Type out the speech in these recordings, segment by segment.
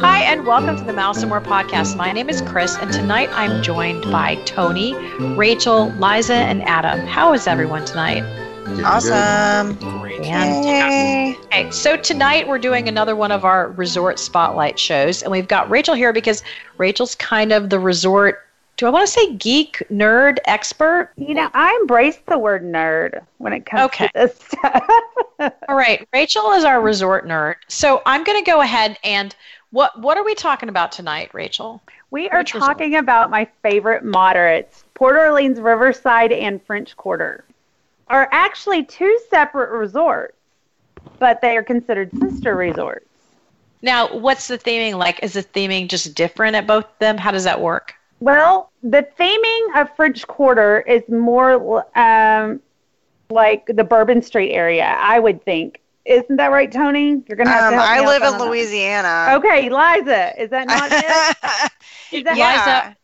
Hi, and welcome to the Mouse and More podcast. My name is Chris, and tonight I'm joined by Tony, Rachel, Liza, and Adam. How is everyone tonight? Awesome. Great. Yay. Okay, so tonight we're doing another one of our resort spotlight shows, and we've got Rachel here because Rachel's kind of the resort. Do I want to say geek, nerd, expert? You know, I embrace the word nerd when it comes Okay. to this stuff. All right, Rachel is our resort nerd. So I'm going to go ahead and what what are we talking about tonight, Rachel? we are Which resort? talking about my favorite moderates, Port Orleans, Riverside, and French Quarter. Are actually two separate resorts, but they are considered sister resorts. Now, what's the theming like? Is the theming just different at both of them? How does that work? Well, the theming of French Quarter is more um, like the Bourbon Street area, I would think. Isn't that right, Tony? You're gonna have Um, to help I out live on in that. Louisiana. Okay, Liza, is that not it? Is that Liza,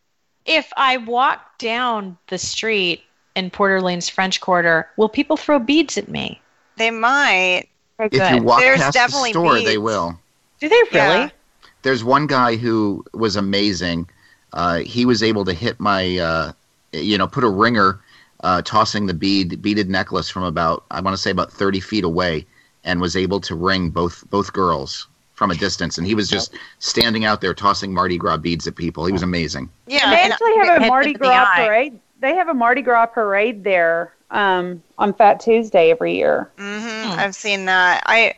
if I walk down the street in Port Orleans French Quarter, will people throw beads at me? They might. Okay, If good. you walk There's past definitely the store, they will. Do they really? Yeah. There's one guy who was amazing. Uh, he was able to hit my, uh, you know, put a ringer, uh, tossing the bead beaded necklace from about I want to say about 30 feet away, and was able to ring both both girls from a distance. And he was just standing out there tossing Mardi Gras beads at people. He was amazing. Yeah. And they and- actually have a Mardi in the Gras eye. parade. They have a Mardi Gras parade there um, on Fat Tuesday every year. Mhm, Hmm. I've seen that. I,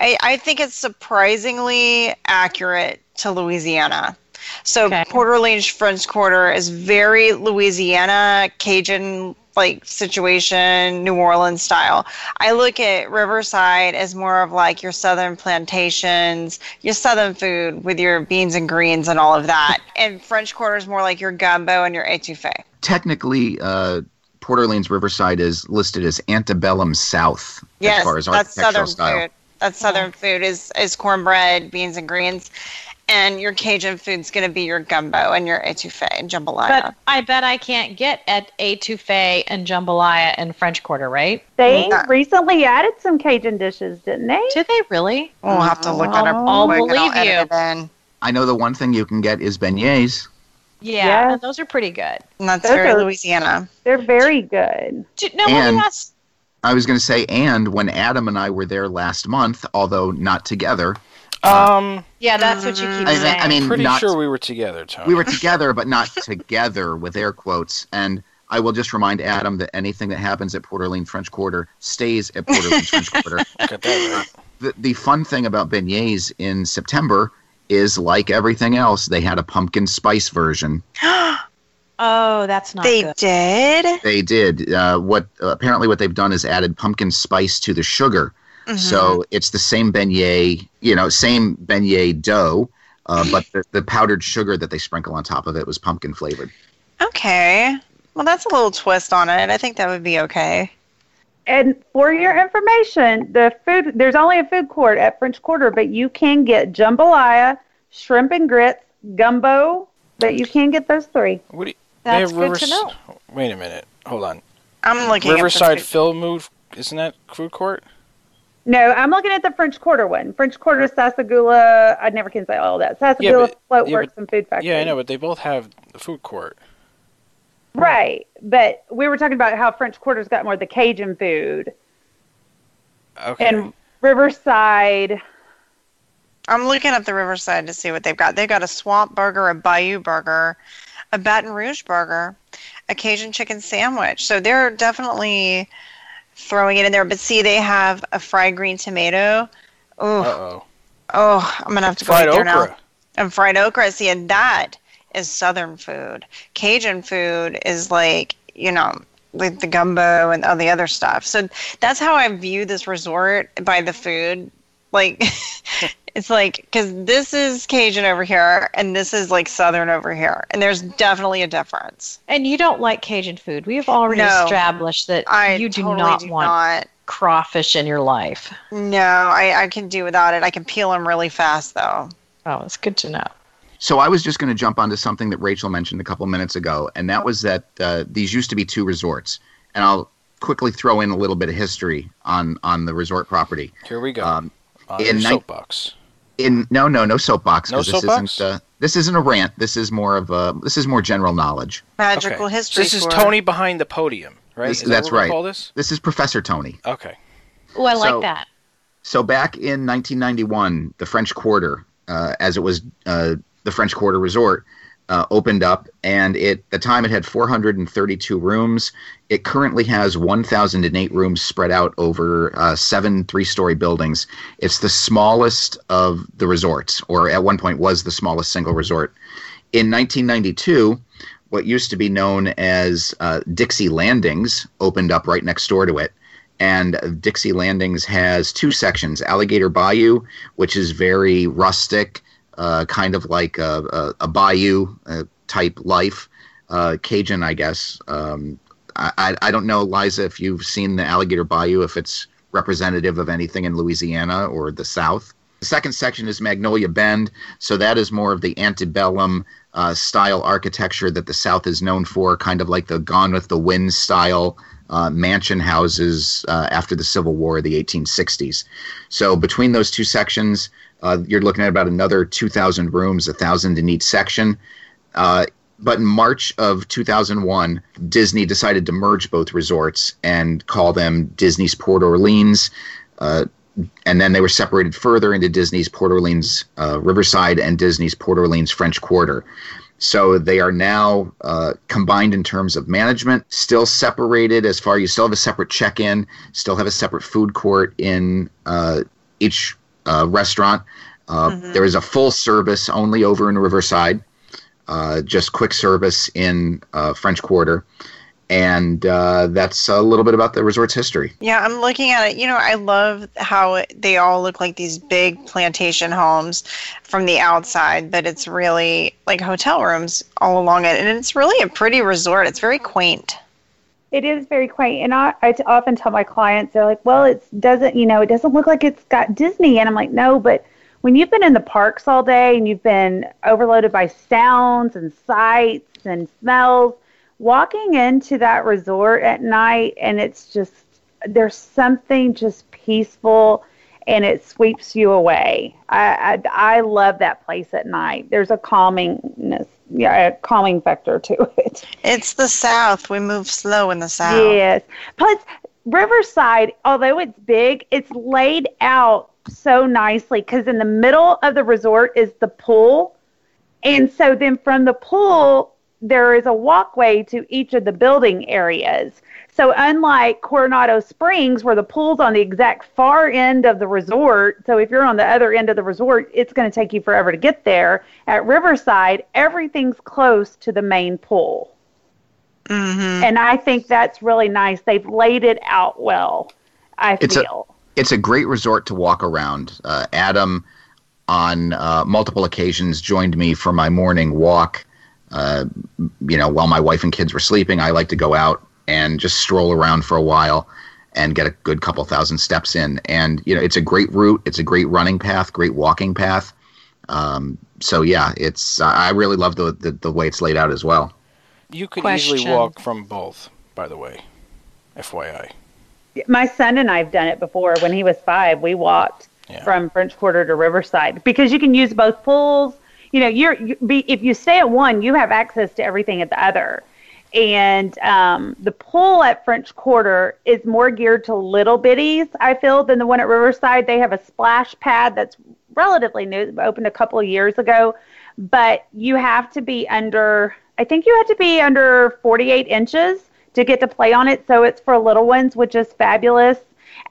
I I think it's surprisingly accurate to Louisiana. So Okay. Port Orleans French Quarter is very Louisiana Cajun like situation, New Orleans style. I look at Riverside as more of like your southern plantations, your southern food with your beans and greens and all of that. And French Quarter is more like your gumbo and your etouffee. Technically, uh, Port Orleans Riverside is listed as antebellum South Yes, as far as that's architectural southern style. food. That's southern food is is cornbread, beans and greens, and your Cajun food's going to be your gumbo and your etouffee and jambalaya. But I bet I can't get at etouffee and jambalaya in French Quarter, right? They Yeah. recently added some Cajun dishes, didn't they? Do they really? we'll have to look that up. real I'll and believe you. I know the one thing you can get is beignets. Yeah, Yes. and those are pretty good. And that's Those very are- Louisiana. They're very good. Do, no, let And- me ask. I was going to say, and when Adam and I were there last month, although not together, Um, Yeah, that's what you keep I, saying. I mean, pretty not, sure we were together, Tony. we were together, but not together with air quotes. And I will just remind Adam that anything that happens at Port Orleans French Quarter stays at Port Orleans French Quarter. Got that right. The, the fun thing about beignets in September is, like everything else, they had a pumpkin spice version. oh, that's not they good. did. They did uh, what apparently what they've done is added pumpkin spice to the sugar. Mm-hmm. So it's the same beignet, you know, same beignet dough, uh, but the, the powdered sugar that they sprinkle on top of it was pumpkin flavored. Okay. Well, that's a little twist on it. I think that would be okay. And for your information, the food there's only a food court at French Quarter, but you can get jambalaya, shrimp and grits, gumbo, but you can get those three. What do you, That's they have good to know. Wait a minute. Hold on. I'm looking Riverside at the food. Phil Mood. Isn't that food court? No, I'm looking at the French Quarter one. French Quarter, Sassagoula. I never can say all that. Sassagoula, but- Floatworks, yeah, but- and Food Factory. Yeah, I know, but they both have the food court. Right, but we were talking about how French Quarter's got more of the Cajun food, Okay. and Riverside. I'm looking up the Riverside to see what they've got. They've got a swamp burger, a bayou burger, a Baton Rouge burger, a Cajun chicken sandwich. So they're definitely throwing it in there. But see, they have a fried green tomato. Oh, oh. I'm gonna have to go Fried eat there now. And fried okra. See, and that is Southern food. Cajun food is like you know like the gumbo and all the other stuff. So that's how I view this resort by the food. Like it's like because this is Cajun over here and this is like Southern over here, and there's definitely a difference. And you don't like Cajun food. We have already No. established that I you do totally not do want not. crawfish in your life. No, I, I can do without it. I can peel them really fast though. Oh, it's good to know. So I was just going to jump onto something that Rachel mentioned a couple minutes ago, and that was that uh, these used to be two resorts. And I'll quickly throw in a little bit of history on on the resort property. Here we go. Um, On in your soapbox. In no no no soapbox No 'cause this soapbox? isn't uh, this isn't a rant. This is more of a this is more general knowledge. Magical Okay. history. This is tour. Tony behind the podium, right? This- Is that that's what right. Call this? This is Professor Tony. Okay. Oh, I like that. So back in 1991, the French Quarter, uh, as it was uh, the French Quarter Resort, uh, opened up, and at the time it had 432 rooms. It currently has 1,008 rooms spread out over uh, seven three-story buildings. It's the smallest of the resorts, or at one point was the smallest single resort. In 1992, what used to be known as uh, Dixie Landings opened up right next door to it and Dixie Landings has two sections: Alligator Bayou, which is very rustic, uh, kind of like a, a, a bayou uh, type life, uh, Cajun, I guess. Um, I, I don't know, Liza, if you've seen the Alligator Bayou, if it's representative of anything in Louisiana or the South. The second section is Magnolia Bend, so that is more of the antebellum uh, style architecture that the South is known for, kind of like the Gone with the Wind style uh, mansion houses uh, after the Civil War, the 1860s. So between those two sections, uh, you're looking at about another 2,000 rooms, 1,000 in each section. Uh, but in March of 2001, Disney decided to merge both resorts and call them Disney's Port Orleans. Uh, and then they were separated further into Disney's Port Orleans uh, Riverside and Disney's Port Orleans French Quarter. So they are now uh, combined in terms of management, still separated as far as you still have a separate check in, still have a separate food court in uh, each uh, restaurant. Uh, there is a full service only over in Riverside, uh, just quick service in uh, French Quarter. And uh, that's a little bit about the resort's history. Yeah, I'm looking at it. You know, I love how they all look like these big plantation homes from the outside, but it's really like hotel rooms all along it. And it's really a pretty resort. It's very quaint. It is very quaint, and I, I often tell my clients, they're like, "Well, it doesn't, you know, it doesn't look like it's got Disney," and I'm like, "No, but when you've been in the parks all day and you've been overloaded by sounds and sights and smells, walking into that resort at night, and it's just there's something just peaceful." And it sweeps you away. I, I I love that place at night. There's a calmingness, yeah, a calming factor to it. It's the South. We move slow in the South. Yes. Plus, Riverside, although it's big, it's laid out so nicely because in the middle of the resort is the pool. And so then from the pool, there is a walkway to each of the building areas. So unlike Coronado Springs, where the pool's on the exact far end of the resort, so if you're on the other end of the resort, it's going to take you forever to get there. At Riverside, everything's close to the main pool. hmm And I think that's really nice. They've laid it out well, I It's a- it's a great resort to walk around. Uh, Adam, on uh, multiple occasions, joined me for my morning walk. Uh, you know, while my wife and kids were sleeping, I like to go out and just stroll around for a while and get a good couple thousand steps in. And you know, it's a great route. It's a great running path, great walking path. Um, so yeah, it's I really love the, the the way it's laid out as well. You could Question. easily walk from both, by the way. FYI. My son and I've done it before. When he was five, we walked Yeah. from French Quarter to Riverside because you can use both pools. You know, you're you, be, if you stay at one, you have access to everything at the other. And um, the pool at French Quarter is more geared to little bitties, I feel, than the one at Riverside. They have a splash pad that's relatively new, opened a couple of years ago, but you have to be under, I think you have to be under 48 inches to get to play on it. So it's for little ones, which is fabulous.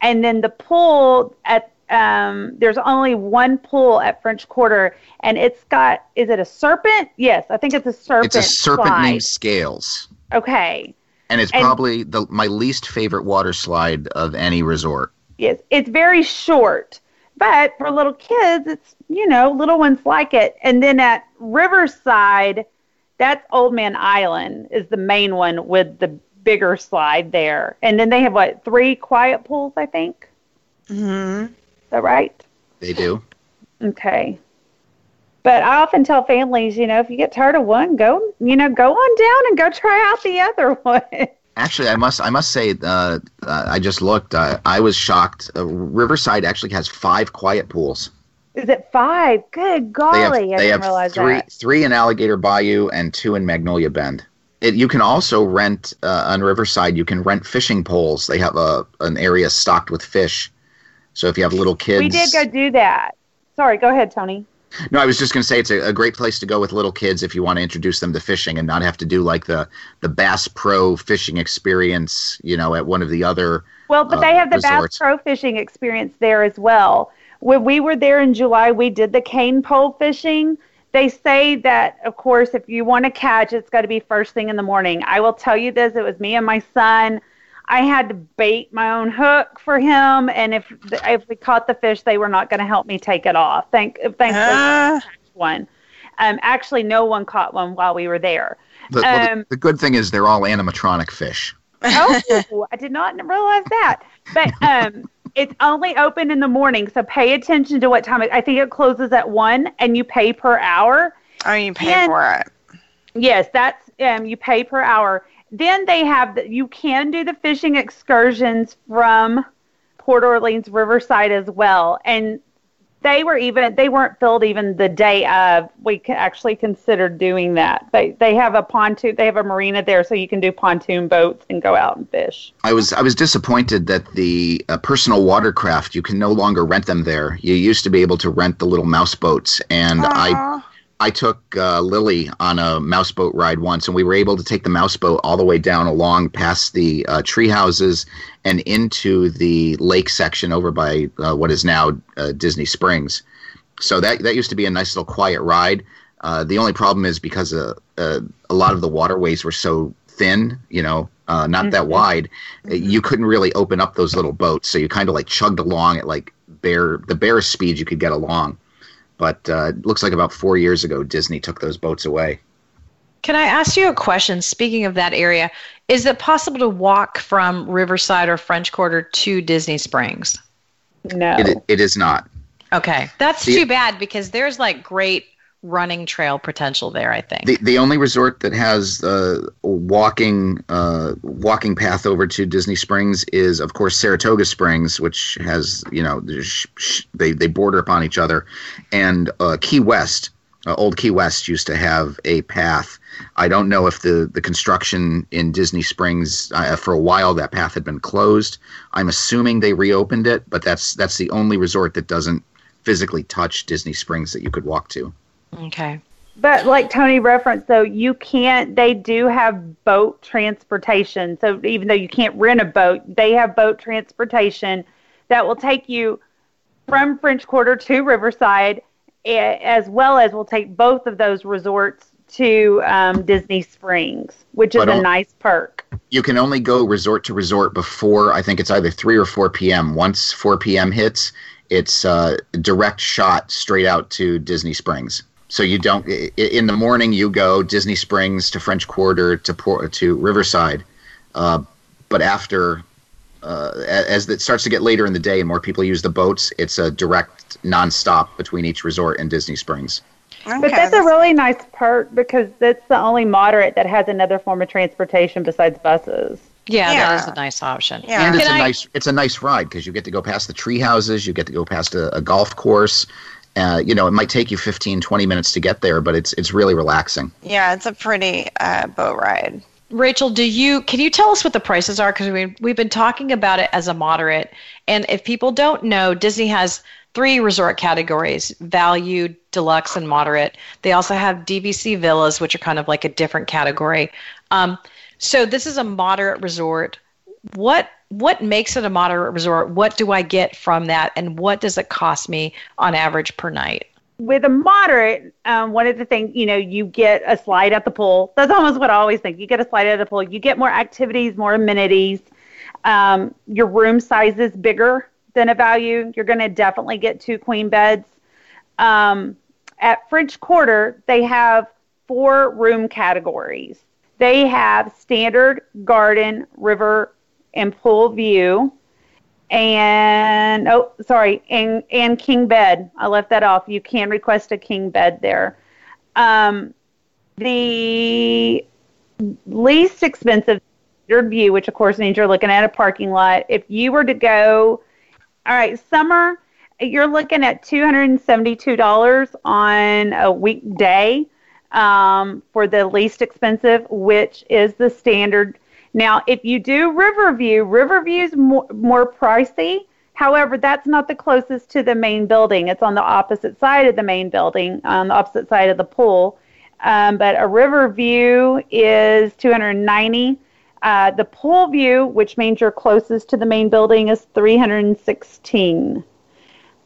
And then the pool at um, there's only one pool at French Quarter, and it's got is it a serpent? Yes, I think it's a serpent. It's a serpent slide. named Scales, Okay. and it's And- probably the my least favorite water slide of any resort. Yes, it's very short, but for little kids, it's you know little ones like it. And then at Riverside, that's Old Man Island is the main one with the bigger slide there. And then they have what three quiet pools, I think. hmm Is that right? They do. Okay. But I often tell families, you know, if you get tired of one, go, you know, go on down and go try out the other one. Actually, I must I must say uh, uh, I just looked. Uh, I was shocked. Uh, Riverside actually has five quiet pools. Is it five? Good golly, They have I they didn't have realize three that. three in Alligator Bayou and two in Magnolia Bend. It, you can also rent uh, on Riverside. You can rent fishing poles. They have a an area stocked with fish. So if you have little kids, We did go do that. Sorry, go ahead, Tony. No, I was just going to say it's a, a great place to go with little kids if you want to introduce them to fishing and not have to do like the the Bass Pro fishing experience, you know, at one of the other. Well, but uh, they have the resorts. Bass Pro fishing experience there as well. When we were there in July, we did the cane pole fishing. They say that, of course, if you want to catch, it's got to be first thing in the morning. I will tell you this: it was me and my son. I had to bait my own hook for him, and if if we caught the fish, they were not going to help me take it off. Thank, thankfully, Ah. One. Um, actually, no one caught one while we were there. The, well, the- Um, the good thing is they're all animatronic fish. oh, I did not realize that. But um, it's only open in the morning, so pay attention to what time. It, I think it closes at one, and you pay per hour. Oh, you pay And- for it. Yes, that's um, you pay per hour. Then they have the, you can do the fishing excursions from Port Orleans Riverside as well, and they were even they weren't filled even the day of. We actually considered doing that. They they have a pontoon, they have a marina there, so you can do pontoon boats and go out and fish. I was I was disappointed that the uh, personal watercraft you can no longer rent them there. You used to be able to rent the little mouse boats, and I Aw. I took uh, Lily on a mouseboat ride once, and we were able to take the mouseboat all the way down along past the uh, tree houses and into the lake section over by uh, what is now uh, Disney Springs. So that that used to be a nice little quiet ride. Uh, the only problem is because uh, uh, a lot of the waterways were so thin, you know, uh, not that Mhm. wide, uh, you couldn't really open up those little boats. So you kind of like chugged along at like bare the barest speed you could get along. But uh, it looks like about four years ago, Disney took those boats away. Can I ask you a question? Speaking of that area, is it possible to walk from Riverside or French Quarter to Disney Springs? No. It, it is not. Okay, that's The- too bad because there's like great running trail potential there. I think. The the only resort that has uh, walking uh, walking path over to Disney Springs is, of course, Saratoga Springs, which has you know they they border upon each other, and uh, Key West. Uh, Old Key West used to have a path. I don't know if the, the construction in Disney Springs uh, for a while that path had been closed. I'm assuming they reopened it, but that's that's the only resort that doesn't physically touch Disney Springs that you could walk to. Okay. But like Tony referenced, though, you can't. They do have boat transportation. So even though you can't rent a boat, they have boat transportation that will take you from French Quarter to Riverside, as well as will take both of those resorts to um, Disney Springs, which is But a on- nice perk. you can only go resort to resort before I think it's either three or four p.m. Once four p.m. hits, it's uh, direct shot straight out to Disney Springs. So you don't i- i- in the morning you go Disney Springs to French Quarter to Port to Riverside, uh, but after uh, as it starts to get later in the day and more people use the boats, it's a direct nonstop between each resort and Disney Springs. But that's a really nice perk because that's the only moderate that has another form of transportation besides buses. Yeah, Yeah. that is a nice option. Yeah. and it's Can a I- nice it's a nice ride because you get to go past the tree houses you get to go past a, a golf course uh, you know it might take you 15 20 minutes to get there but it's it's really relaxing Yeah, it's a pretty uh, boat ride. Rachel, do you can you tell us what the prices are? Because we we've been talking about it as a moderate, and if people don't know, Disney has three resort categories: value, deluxe, and moderate. They also have DVC villas, which are kind of like a different category. Um, so this is a moderate resort. What what makes it a moderate resort? What do I get from that, and what does it cost me on average per night? with a moderate, um, one of the things, you know, you get a slide at the pool. That's almost what I always think. You get a slide at the pool. You get more activities, more amenities. Um, your room size is bigger than a value. You're going to definitely get two queen beds. Um, at French Quarter, they have four room categories. They have standard, garden, river, and pool view and oh sorry and and king bed i left that off you can request a king bed there um, the least expensive view, which of course means you're looking at a parking lot. If you were to go, all right, summer, you're looking at $272 on a weekday um, for the least expensive, which is the standard. Now, if you do Riverview, Riverview is more, more pricey. However, that's not the closest to the main building. It's on the opposite side of the main building, on the opposite side of the pool. Um, but a river view is 290. Uh, the pool view, which means you're closest to the main building, is 316.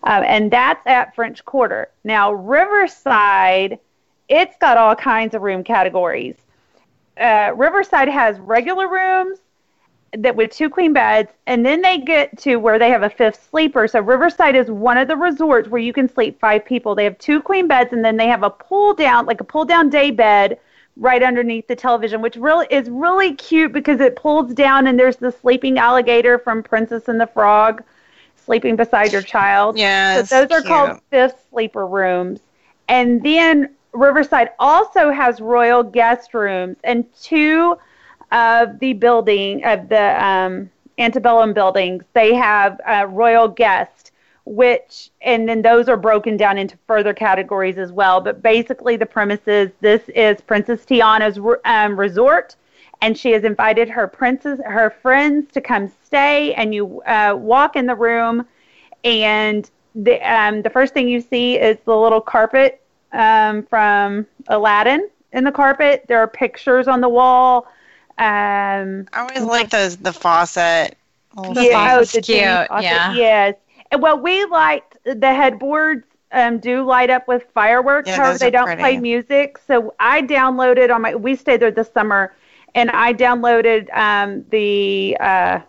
Um, and that's at French Quarter. Now, Riverside, it's got all kinds of room categories. Uh, Riverside has regular rooms that with two queen beds, and then they get to where they have a fifth sleeper. So Riverside is one of the resorts where you can sleep five people. They have two queen beds, and then they have a pull down, like a pull down day bed, right underneath the television, which really is really cute because it pulls down, and there's the sleeping alligator from Princess and the Frog sleeping beside your child. Yeah. So those are called fifth sleeper rooms. And then Riverside also has royal guest rooms and two of the building of the um, antebellum buildings. They have royal guest, which and then those are broken down into further categories as well. But basically, the premise is this is Princess Tiana's um, resort and she has invited her princes, her friends to come stay. And you uh, walk in the room, and the um, the first thing you see is the little carpet um, from Aladdin in the carpet. There are pictures on the wall. Um, I always like those the faucet. The yeah, oh, the cute. Yeah. Yes. And well, we liked the headboards um, do light up with fireworks. Yeah, However, they don't pretty. play music. So I downloaded on my. We stayed there this summer and I downloaded um, the uh,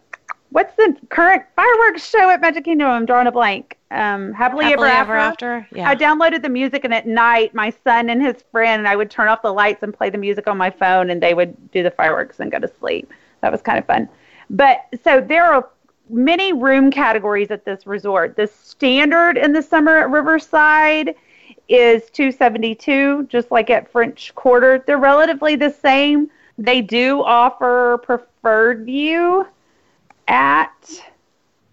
what's the current fireworks show at Magic Kingdom? I'm drawing a blank. Um, Happily, Happily Ever, Ever After. Yeah. I downloaded the music, and at night, my son and his friend and I would turn off the lights and play the music on my phone, and they would do the fireworks and go to sleep. That was kind of fun. But so there are many room categories at this resort. The standard in the summer at Riverside is 272, just like at French Quarter. They're relatively the same they do offer preferred view at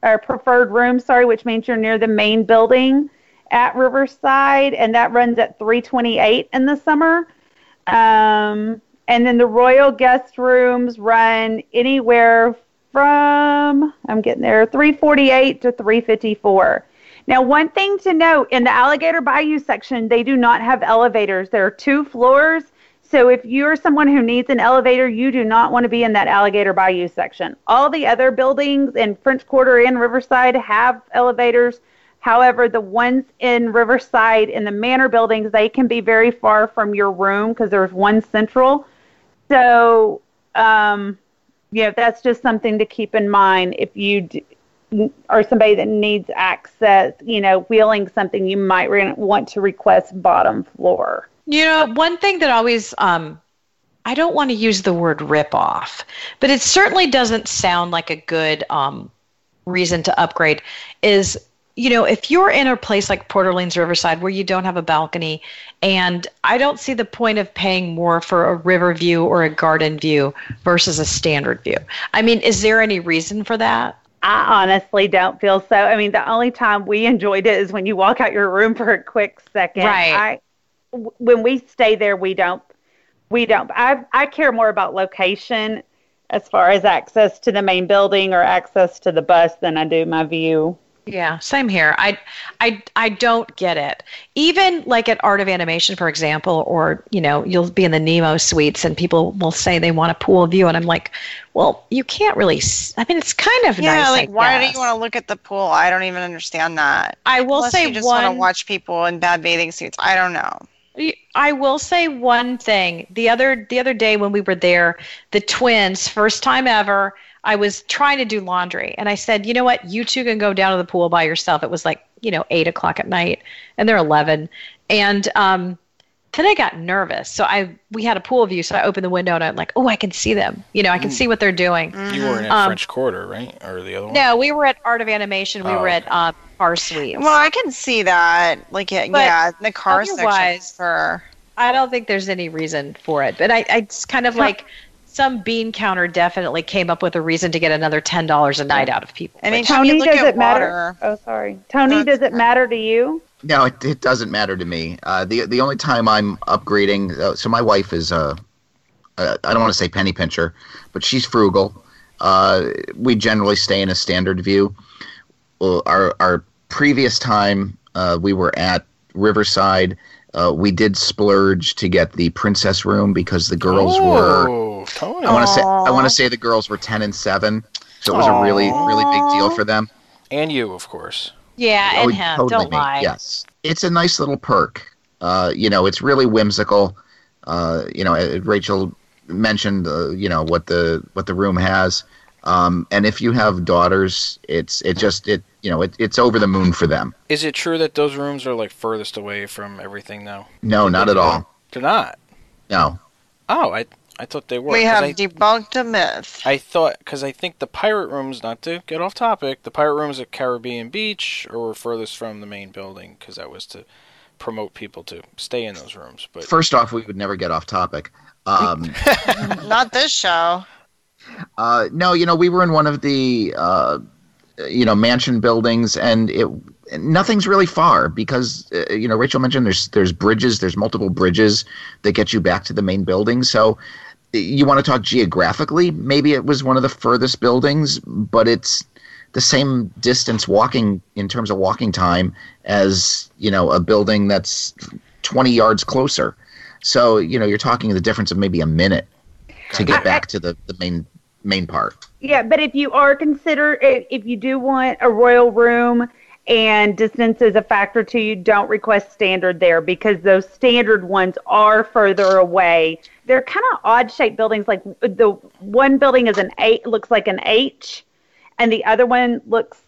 or preferred room, sorry, which means you're near the main building at Riverside, and that runs at 328 in the summer. Um, and then the royal guest rooms run anywhere from I'm getting there 348 to 354. Now, one thing to note in the Alligator Bayou section, they do not have elevators. There are two floors so if you're someone who needs an elevator, you do not want to be in that Alligator Bayou section. All the other buildings in French Quarter and Riverside have elevators. However, the ones in Riverside in the Manor buildings, they can be very far from your room because there's one central. So, um, know, that's just something to keep in mind if you d- are somebody that needs access, you know, wheeling something, you might re- want to request bottom floor. You know, one thing that always, um, I don't want to use the word rip off, but it certainly doesn't sound like a good um, reason to upgrade is you know, if you're in a place like Port Orleans Riverside where you don't have a balcony, and I don't see the point of paying more for a river view or a garden view versus a standard view. I mean, is there any reason for that? I honestly don't feel so. I mean, the only time we enjoyed it is when you walk out your room for a quick second. Right. I, when we stay there, we don't we don't. I I care more about location as far as access to the main building or access to the bus than I do my view. Yeah, same here. I, I, I don't get it. Even like at Art of Animation, for example, or you know, you'll be in the Nemo suites, and people will say they want a pool view, and I'm like, well, you can't really. I mean, it's kind of yeah. nice. like, why do you want to look at the pool? I don't even understand that. I will Unless say you just one. want to watch people in bad bathing suits. I don't know. I will say one thing. The other the other day when we were there, the twins, first time ever, I was trying to do laundry, and I said, you know what, you two can go down to the pool by yourself. It was like you know eight o'clock at night, and they're eleven, and um, then I got nervous. So I we had a pool view, so I opened the window and I'm like, oh, I can see them. You know, I can Mm. see what they're doing. You were in Um, French Quarter, right? Or the other one? No, we were at Art of Animation. We Oh, were at um, Car Suites. Well, I can see that. Like, yeah, But yeah the car section otherwise- for. I don't think there's any reason for it, but I, I it's kind of like some bean counter definitely came up with a reason to get another ten dollars a night out of people. Anytime Tony, you look does at it matter? Oh, sorry, Tony. No, does it matter to you? No, it, it doesn't matter to me. Uh, the the only time I'm upgrading, uh, so my wife is a, a I don't want to say penny pincher, but she's frugal. Uh, we generally stay in a standard view. Well, our our previous time uh, we were at Riverside, uh, we did splurge to get the princess room because the girls were. Oh, Tony. I want to say I want to say the girls were ten and seven, so it was a really really big deal for them. and you, of course. Yeah, Oh, and him. totally Don't me. lie. Yes, it's a nice little perk. Uh, you know, it's really whimsical. Uh, you know, uh, Rachel mentioned, uh, you know, what the what the room has, um, and if you have daughters, it's it just it you know it, it's over the moon for them. Is it true that those rooms are like furthest away from everything now? No, not at all. They're not. No, Oh, I I thought they were. We have I, debunked a myth. I thought because I think the pirate rooms, not to get off topic, the pirate rooms at Caribbean Beach or furthest from the main building because that was to promote people to stay in those rooms. But first off, we would never get off topic. Um, Not this show. Uh, no, you know, we were in one of the, uh, you know, mansion buildings, and it nothing's really far because, uh, you know, Rachel mentioned there's there's bridges, there's multiple bridges that get you back to the main building. So, you want to talk geographically? Maybe it was one of the furthest buildings, but it's the same distance walking in terms of walking time as you know a building that's 20 yards closer. So, you know, you're talking the difference of maybe a minute to get back to the, the main main part. Yeah, but if you are consider if you do want a royal room and distance is a factor to you, don't request standard there because those standard ones are further away. They're kind of odd shaped buildings. Like the one building is an eight, looks like an H, and the other one looks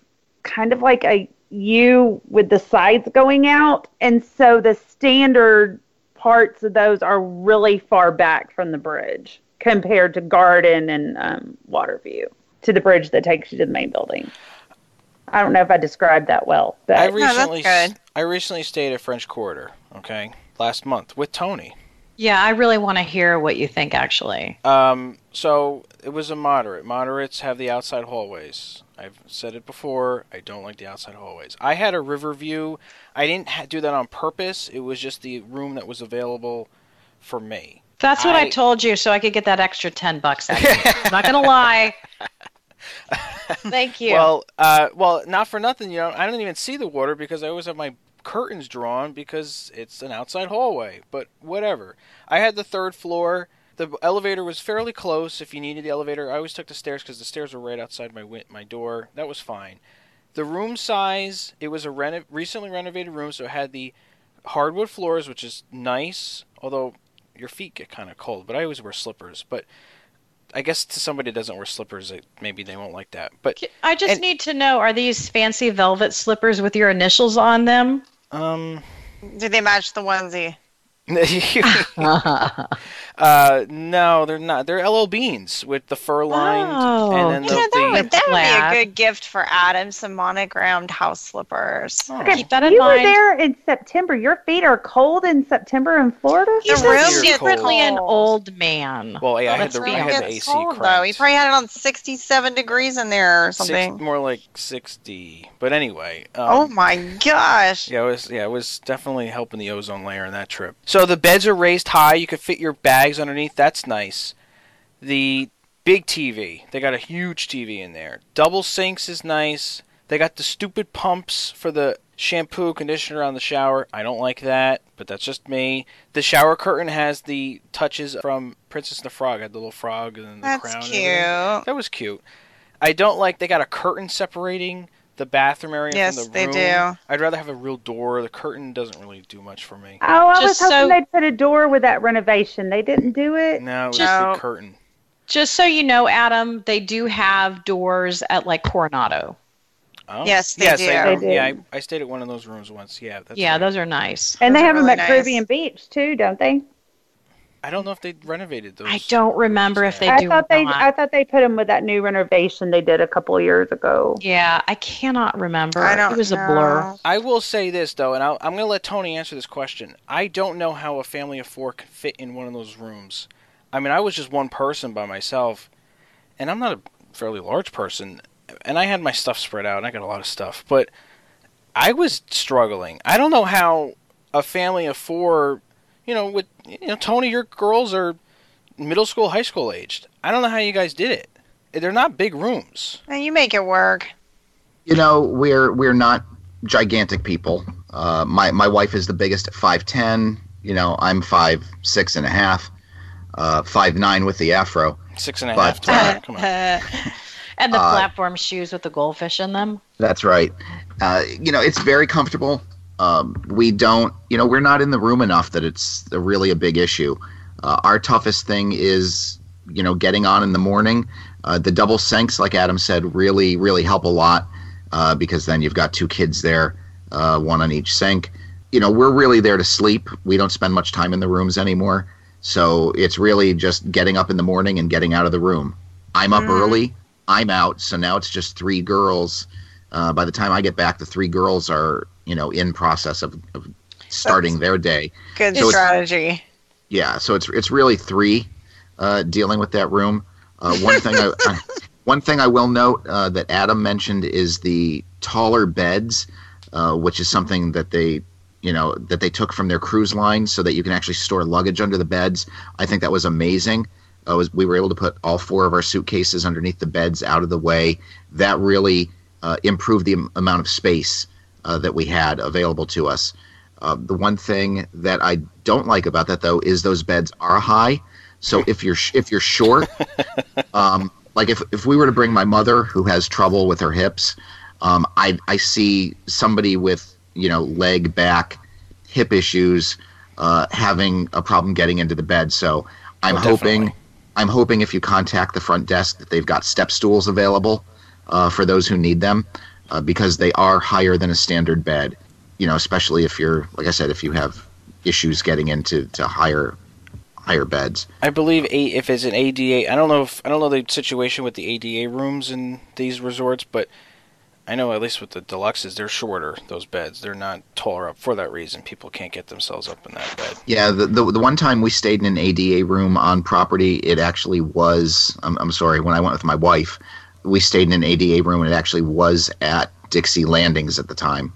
kind of like a U with the sides going out. And so the standard parts of those are really far back from the bridge compared to Garden and um, Waterview to the bridge that takes you to the main building. I don't know if I described that well, but I that's recently good. I recently stayed at French Quarter. Okay, last month with Tony. Yeah, I really want to hear what you think. Actually, Um, so it was a moderate. Moderates have the outside hallways. I've said it before. I don't like the outside hallways. I had a river view. I didn't ha- do that on purpose. It was just the room that was available for me. That's what I, I- told you, so I could get that extra ten bucks. Out of you. I'm not gonna lie. Thank you. Well, uh, well, not for nothing. You know, I don't even see the water because I always have my curtains drawn because it's an outside hallway. But whatever. I had the third floor. The elevator was fairly close. If you needed the elevator, I always took the stairs because the stairs were right outside my win- my door. That was fine. The room size, it was a reno- recently renovated room, so it had the hardwood floors, which is nice. Although your feet get kind of cold, but I always wear slippers. But I guess to somebody that doesn't wear slippers, it, maybe they won't like that. But I just and- need to know: Are these fancy velvet slippers with your initials on them? um. Do they match the onesie? uh, no, they're not. They're LL Beans with the fur lined, Oh, and then You the, know, that the would, that would be a good gift for Adam. Some monogrammed house slippers. Oh. Okay, Keep that in you mind. were there in September. Your feet are cold in September in Florida. He's The a room gets gets secretly an old man. well, yeah, I had Let's the be I had the AC cold, though. He probably had it on 67 degrees in there or Six- something. more like sixty. But anyway, um, oh my gosh. Yeah, it was yeah, it was definitely helping the ozone layer in that trip. So the beds are raised high. You could fit your bags underneath. That's nice. The big TV. They got a huge TV in there. Double sinks is nice. They got the stupid pumps for the shampoo, conditioner on the shower. I don't like that, but that's just me. The shower curtain has the touches from Princess and the Frog. I Had the little frog and the That's crown. and cute. That was cute. I don't like they got a curtain separating the bathroom area Yes, from the they do. I'd rather have a real door. The curtain doesn't really do much for me. Oh, I was hoping so- they'd put a door with that renovation. They didn't do it. No, it's Just- the curtain. Just so you know, Adam, they do have doors at like Coronado. Oh. Yes, they yes, do. I, They yeah. I, I stayed at one of those rooms once. Yeah, that's yeah, right. those are nice. And Those they are have them at nice. Caribbean Beach too, don't they? I don't know if they renovated those. I don't remember if they I do. thought or they not. I thought they put them with that new renovation they did a couple of years ago. Yeah, I cannot remember. I don't it was a blur. I will say this though, and I'll, I'm going to let Tony answer this question. I don't know how a family of four can fit in one of those rooms. I mean, I was just one person by myself, and I'm not a fairly large person, and I had my stuff spread out, and I got a lot of stuff, but I was struggling. I don't know how a family of four, you know, with you know, Tony, your girls are middle school, high school aged. I don't know how you guys did it. They're not big rooms. And you make it work. You know, we're we're not gigantic people. Uh, my my wife is the biggest at five ten. You know, I'm five six and a half, uh, five nine with the afro. Six and a But, half. uh, Come on. And the Uh, platform shoes with the goldfish in them. That's right. Uh, you know, it's very comfortable. Um, we don't, you know, we're not in the room enough that it's a, really a big issue. Uh, our toughest thing is, you know, getting on in the morning. Uh, the double sinks, like Adam said, really, really help a lot uh, because then you've got two kids there, uh, one on each sink. You know, we're really there to sleep. We don't spend much time in the rooms anymore. So it's really just getting up in the morning and getting out of the room. I'm up early. I'm out. So now it's just three girls. Uh, by the time I get back, the three girls are, you know, in process of, of starting their day. Good So strategy. Yeah, so it's it's really three uh, dealing with that room. Uh, one thing I, I one thing I will note uh, that Adam mentioned is the taller beds, uh, which is something that they you know that they took from their cruise line so that you can actually store luggage under the beds. I think that was amazing. Uh, was we were able to put all four of our suitcases underneath the beds out of the way. That really uh, improved the am- amount of space uh, that we had available to us. Uh, the one thing that I don't like about that though is those beds are high. So if you're sh- if you're short, um, like if if we were to bring my mother who has trouble with her hips, um, I I see somebody with you know leg back hip issues uh, having a problem getting into the bed. So I'm Oh, hoping. I'm hoping if you contact the front desk that they've got step stools available uh, for those who need them uh, because they are higher than a standard bed. You know, especially if you're like I said, if you have issues getting into to higher higher beds. I believe a, if it's an ADA, I don't know if I don't know the situation with the ADA rooms in these resorts, but I know at least with the deluxes, they're shorter. Those beds, they're not taller up for that reason. People can't get themselves up in that bed. Yeah, the, the the one time we stayed in an ADA room on property, it actually was. I'm, I'm sorry, when I went with my wife, we stayed in an ADA room, and it actually was at Dixie Landings at the time.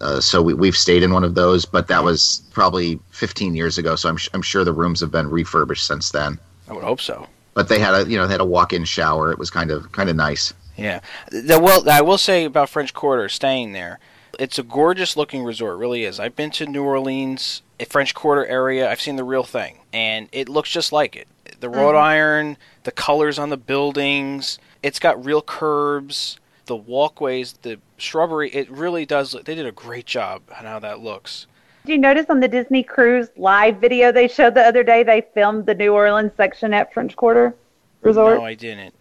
Uh, so we, we've stayed in one of those, but that was probably 15 years ago. So I'm sh- I'm sure the rooms have been refurbished since then. I would hope so. But they had a you know they had a walk-in shower. It was kind of kind of nice. Yeah. The, well, I will say about French Quarter, staying there, it's a gorgeous looking resort. It really is. I've been to New Orleans, French Quarter area. I've seen the real thing, and it looks just like it. The wrought iron, the colors on the buildings. It's got real curbs. The walkways, the shrubbery. It really does. Look, they did a great job on how that looks. Did you notice on the Disney Cruise live video they showed the other day, they filmed the New Orleans section at French Quarter Resort? No, I didn't.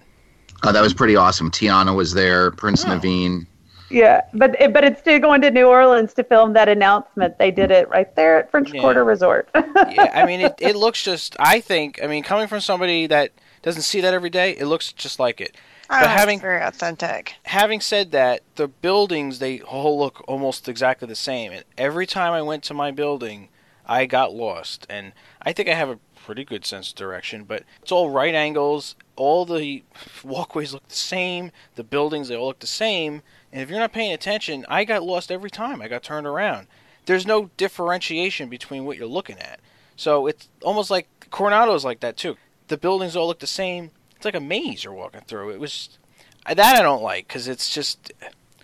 Oh, that was pretty awesome. Tiana was there, Prince Oh. Naveen. Yeah, but but instead of going to New Orleans to film that announcement, they did it right there at French Yeah. Quarter Resort. yeah, I mean, it, it looks just. I think. I mean, coming from somebody that doesn't see that every day, it looks just like it. Oh, But having- very authentic. having said that, the buildings they all look almost exactly the same. And every time I went to my building, I got lost. And I think I have a pretty good sense of direction, but it's all right angles. All the walkways look the same. The buildings they all look the same. And if you're not paying attention, I got lost every time I got turned around. There's no differentiation between what you're looking at. So it's almost like Coronado's like that too. The buildings all look the same. It's like a maze you're walking through. It was that I don't like because it's just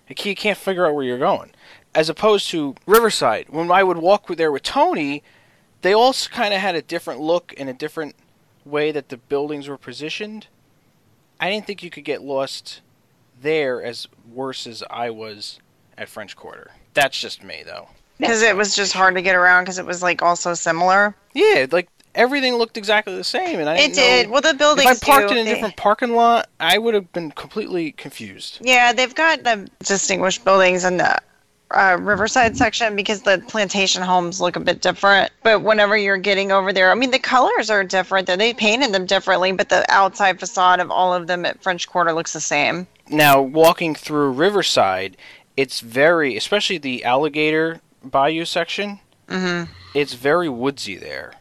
you can't figure out where you're going. As opposed to Riverside, when I would walk there with Tony, they all kind of had a different look and a different way that the buildings were positioned. I didn't think you could get lost there as worse as I was at French Quarter. That's just me though. Because it was just hard to get around because it was like all so similar. Yeah, like everything looked exactly the same, and I It did. know- Well, the buildings If I parked do. in a They- different parking lot, I would have been completely confused. Yeah, they've got the distinguished buildings in the uh, Riverside section because the plantation homes look a bit different. But whenever you're getting over there, I mean, the colors are different. Though they painted them differently, but the outside facade of all of them at French Quarter looks the same. Now, walking through Riverside, it's very, especially the alligator bayou section. mm-hmm. It's very woodsy there.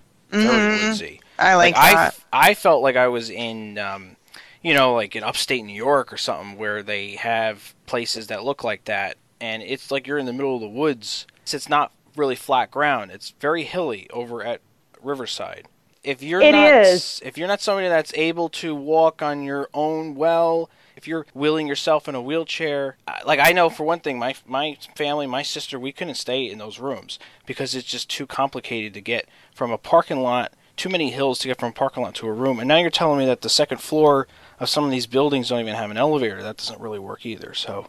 Very woodsy. I like, I, that. f- I felt like I was in, um, you know, like in upstate New York or something where they have places that look like that, and it's like you're in the middle of the woods. So it's not really flat ground. It's very hilly over at Riverside. If you're It not, is. if you're not somebody that's able to walk on your own well, if you're wheeling yourself in a wheelchair, like I know for one thing, my my family, my sister, we couldn't stay in those rooms because it's just too complicated to get from a parking lot, too many hills to get from a parking lot to a room. And now you're telling me that the second floor of some of these buildings don't even have an elevator. That doesn't really work either. So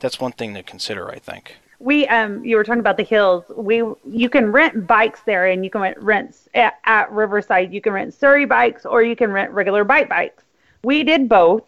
that's one thing to consider, I think. we um you were talking about the hills we you can rent bikes there and you can rent at, at riverside you can rent surrey bikes or you can rent regular bike bikes we did both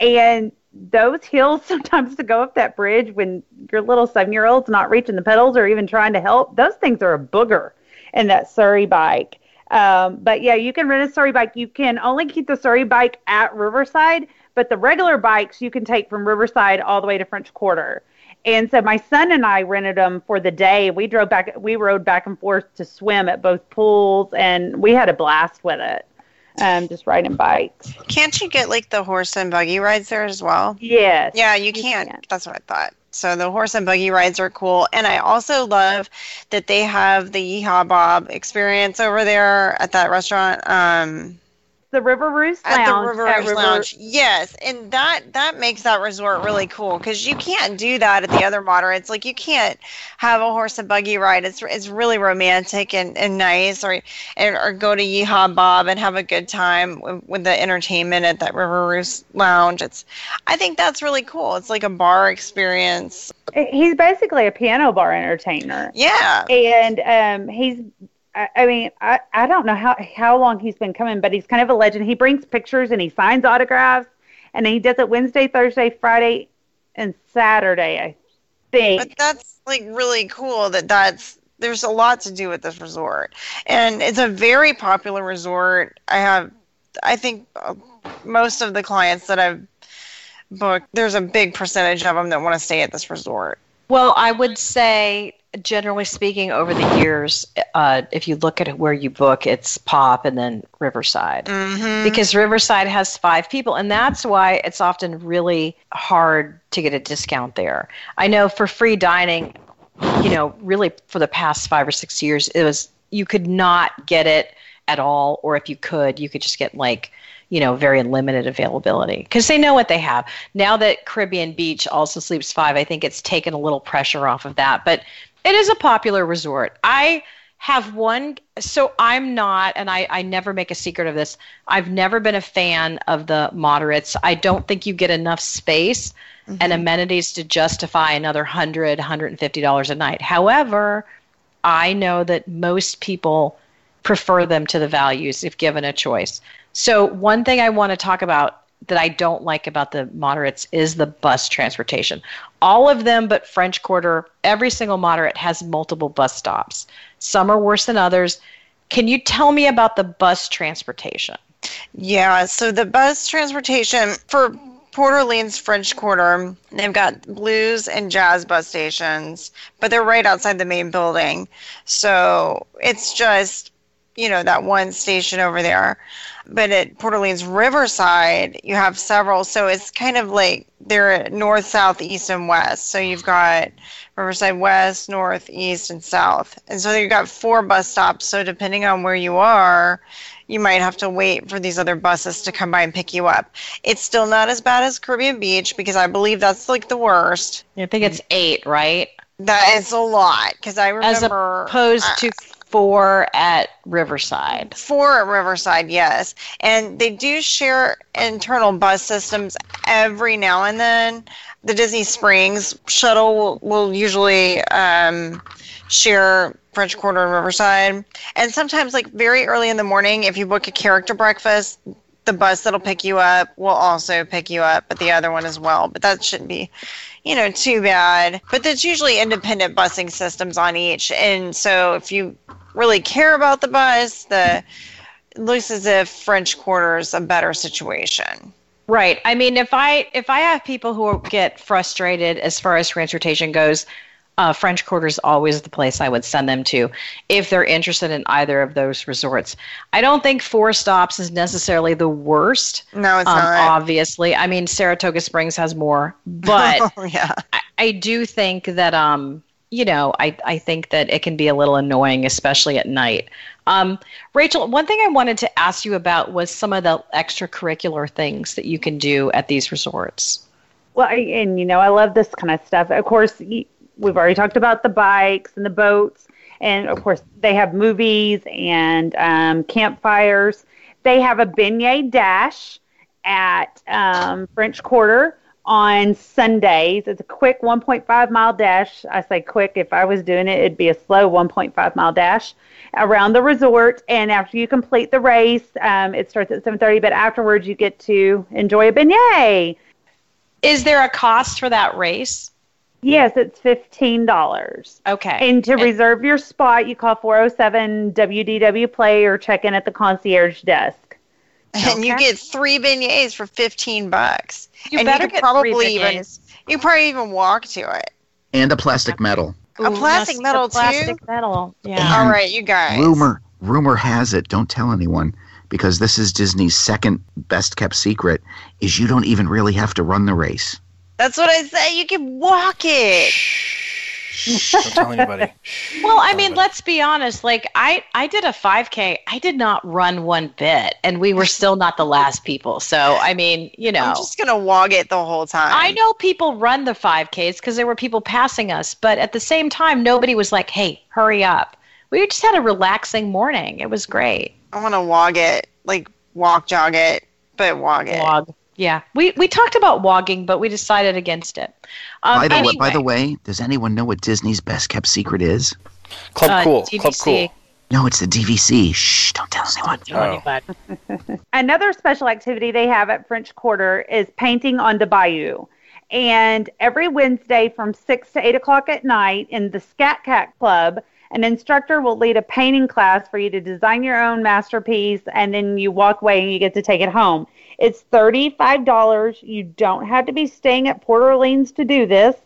and those hills sometimes to go up that bridge when your little seven year old's not reaching the pedals or even trying to help those things are a booger in that surrey bike um, but yeah you can rent a surrey bike you can only keep the surrey bike at riverside but the regular bikes you can take from riverside all the way to french quarter and so my son and I rented them for the day. We drove back, we rode back and forth to swim at both pools, and we had a blast with it. Um, just riding bikes. Can't you get like the horse and buggy rides there as well? Yes. Yeah, you You can. can. That's what I thought. So the horse and buggy rides are cool, and I also love that they have the Yeehaw Bob experience over there at that restaurant. Um, The River Roost Lounge. at the River Roost River- Lounge. Yes, and that that makes that resort really cool because you can't do that at the other moderates. Like you can't have a horse and buggy ride. It's it's really romantic and, and nice, or and, or go to Yeehaw Bob and have a good time with, with the entertainment at that River Roost Lounge. It's I think that's really cool. It's like a bar experience. He's basically a piano bar entertainer. Yeah. and um, he's I, I mean I, I don't know how how long he's been coming but he's kind of a legend he brings pictures and he signs autographs and he does it wednesday thursday friday and saturday i think But that's like really cool that that's there's a lot to do with this resort. And it's a very popular resort. I have I think uh, most of the clients that I've booked there's a big percentage of them that want to stay at this resort. Well, I would say, generally speaking, over the years, uh, if you look at where you book, it's Pop and then Riverside. Mhm. Because Riverside has five people, and that's why it's often really hard to get a discount there. I know for free dining, you know, really for the past five or six years, it was you could not get it at all, or if you could, you could just get like you know very limited availability because they know what they have now that caribbean beach also sleeps five i think it's taken a little pressure off of that but it is a popular resort. I have one so i'm not and i, I never make a secret of this. I've never been a fan of the moderates. I don't think you get enough space and mm-hmm. amenities to justify another 100 150 dollars a night. However i know that most people prefer them to the values if given a choice. So, one thing I want to talk about that I don't like about the moderates is the bus transportation. All of them but French Quarter, every single moderate has multiple bus stops. Some are worse than others. Can you tell me about the bus transportation? Yeah, so the bus transportation for Port Orleans French Quarter, they've got blues and jazz bus stations, but they're right outside the main building. So it's just, you know, that one station over there. But at Port Orleans Riverside, you have several. So it's kind of like they're north, south, east, and west. So you've got Riverside West, North, East, and South. And so you've got four bus stops. So depending on where you are, you might have to wait for these other buses to come by and pick you up. It's still not as bad as Caribbean Beach because I believe that's like the worst. I think it's eight, right? That is a lot because I remember As opposed to four at Riverside. four at Riverside, yes, and they do share internal bus systems every now and then. The Disney Springs shuttle will, will usually um, share French Quarter and Riverside, and sometimes like very early in the morning, if you book a character breakfast. The bus that'll pick you up will also pick you up at the other one as well, but that shouldn't be you know, too bad. But there's usually independent busing systems on each. And so if you really care about the bus, the it looks as if French Quarter is a better situation. Right. I mean, if I if I have people who get frustrated as far as transportation goes, uh, French Quarter is always the place I would send them to if they're interested in either of those resorts. I don't think four stops is necessarily the worst. No, it's um, not. Obviously, I mean Saratoga Springs has more, but oh, yeah. I, I do think that um, you know, I I think that it can be a little annoying, especially at night. Um, Rachel, one thing I wanted to ask you about was some of the extracurricular things that you can do at these resorts. Well, I- and you know, I love this kind of stuff. Of course, y- we've already talked about the bikes and the boats, and of course, they have movies and um, campfires. They have a beignet dash at um, French Quarter on Sundays. It's a quick 1.5 mile dash. I say quick. If I was doing it, it'd be a slow 1.5 mile dash around the resort. And after you complete the race, um, it starts at 7:30. But afterwards, you get to enjoy a beignet. Is there a cost for that race? Yes, it's fifteen dollars. Okay. And to reserve your spot, you call 407 WDW Play or check in at the concierge desk. And you get three beignets for 15 bucks. you and better you could get probably three even beignets. you probably even walk to it. And a plastic medal. A plastic yes, metal, a too? plastic metal. Yeah. And All right, you guys. Rumor rumor has it, don't tell anyone, because this is Disney's second best kept secret, is you don't even really have to run the race. That's what I say. You can walk it. Don't tell anybody. Well, I mean, anybody. let's be honest. Like I, I did a 5K. I did not run one bit, and we were still not the last people. So I mean, you know, I'm just gonna walk it the whole time. I know people run the 5Ks because there were people passing us, but at the same time, nobody was like, "Hey, hurry up." We just had a relaxing morning. It was great. I want to walk it, like walk jog it, but walk it. Wog. Yeah, we we talked about wogging, but we decided against it. Um, by the anyway, way, by the way, does anyone know what Disney's best kept secret is? Club uh, Cool. Club Cool. No, it's the DVC. Shh, don't tell anyone. Don't tell Oh. Another special activity they have at French Quarter is painting on the bayou. And every Wednesday from 6 to 8 o'clock at night in the Scat Cat Club, an instructor will lead a painting class for you to design your own masterpiece, and then you walk away and you get to take it home. It's $35. You don't have to be staying at Port Orleans to do this.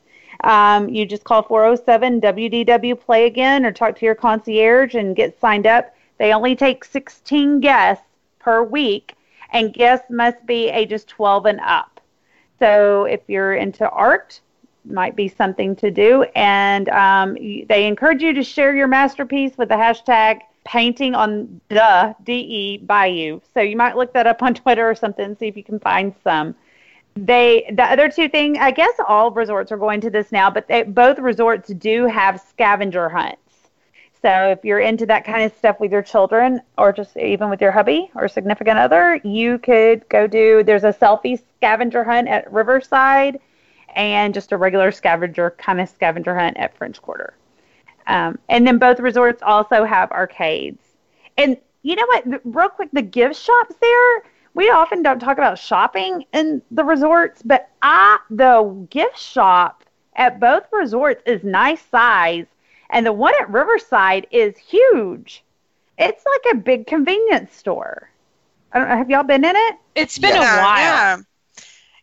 Um, you just call 407 WDW Play again or talk to your concierge and get signed up. They only take 16 guests per week, and guests must be ages 12 and up. So if you're into art, might be something to do. And um, they encourage you to share your masterpiece with the hashtag painting on the DE Bayou. So you might look that up on Twitter or something, see if you can find some. They the other two things, I guess all resorts are going to this now, but they, both resorts do have scavenger hunts. So if you're into that kind of stuff with your children or just even with your hubby or significant other, you could go do there's a selfie scavenger hunt at Riverside and just a regular scavenger kind of scavenger hunt at French Quarter. Um, and then both resorts also have arcades. And you know what? Real quick, the gift shops there. We often don't talk about shopping in the resorts, but I the gift shop at both resorts is nice size, and the one at Riverside is huge. It's like a big convenience store. I don't know. Have y'all been in it? It's been yeah, a while. Yeah.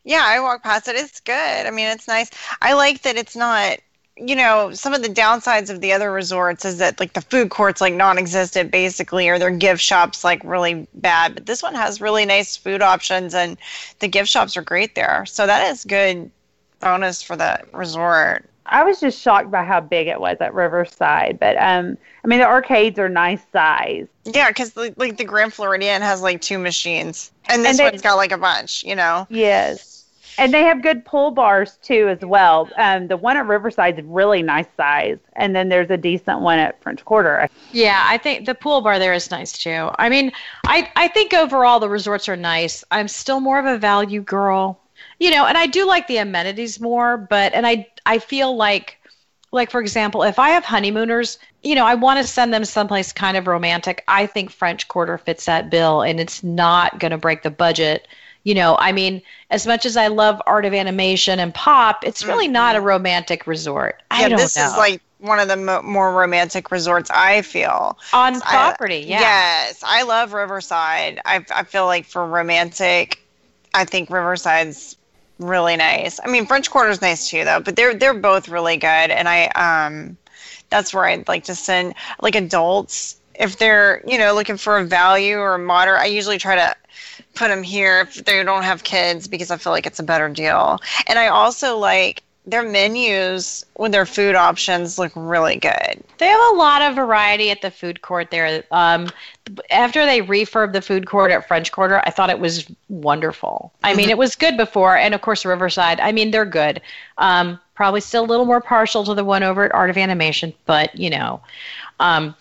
Yeah, I walk past it. It's good. I mean, it's nice. I like that it's not, you know, some of the downsides of the other resorts is that like the food courts like non-existent basically or their gift shops like really bad. But this one has really nice food options and the gift shops are great there. So that is good bonus for the resort. I was just shocked by how big it was at Riverside, but um, I mean the arcades are nice size. Yeah, because like, the Grand Floridian has like two machines, and this And they- one's got like a bunch. You know. Yes, and they have good pool bars too as well. Um, the one at Riverside is really nice size, and then there's a decent one at French Quarter. Yeah, I think the pool bar there is nice too. I mean, I I think overall the resorts are nice. I'm still more of a value girl. You know, and I do like the amenities more, but and I I feel like like for example, if I have honeymooners, you know, I want to send them someplace kind of romantic. I think French Quarter fits that bill and it's not going to break the budget. You know, I mean, as much as I love art of animation and pop, it's really not a romantic resort. I yeah, this know. is like one of the mo- more romantic resorts I feel. on I- property. yeah. Yes, I love Riverside. I I feel like for romantic, I think Riverside's really nice. I mean, French Quarter's nice too, though. But they're they're both really good, and I um, that's where I'd like to send like adults if they're you know looking for a value or a moderate. I usually try to put them here if they don't have kids because I feel like it's a better deal. And I also like their menus with their food options look really good. They have a lot of variety at the food court there. Um, after they refurb the food court at French Quarter, I thought it was wonderful. I mean, it was good before, and of course Riverside. I mean, they're good. Um, probably still a little more partial to the one over at Art of Animation, but you know. Um,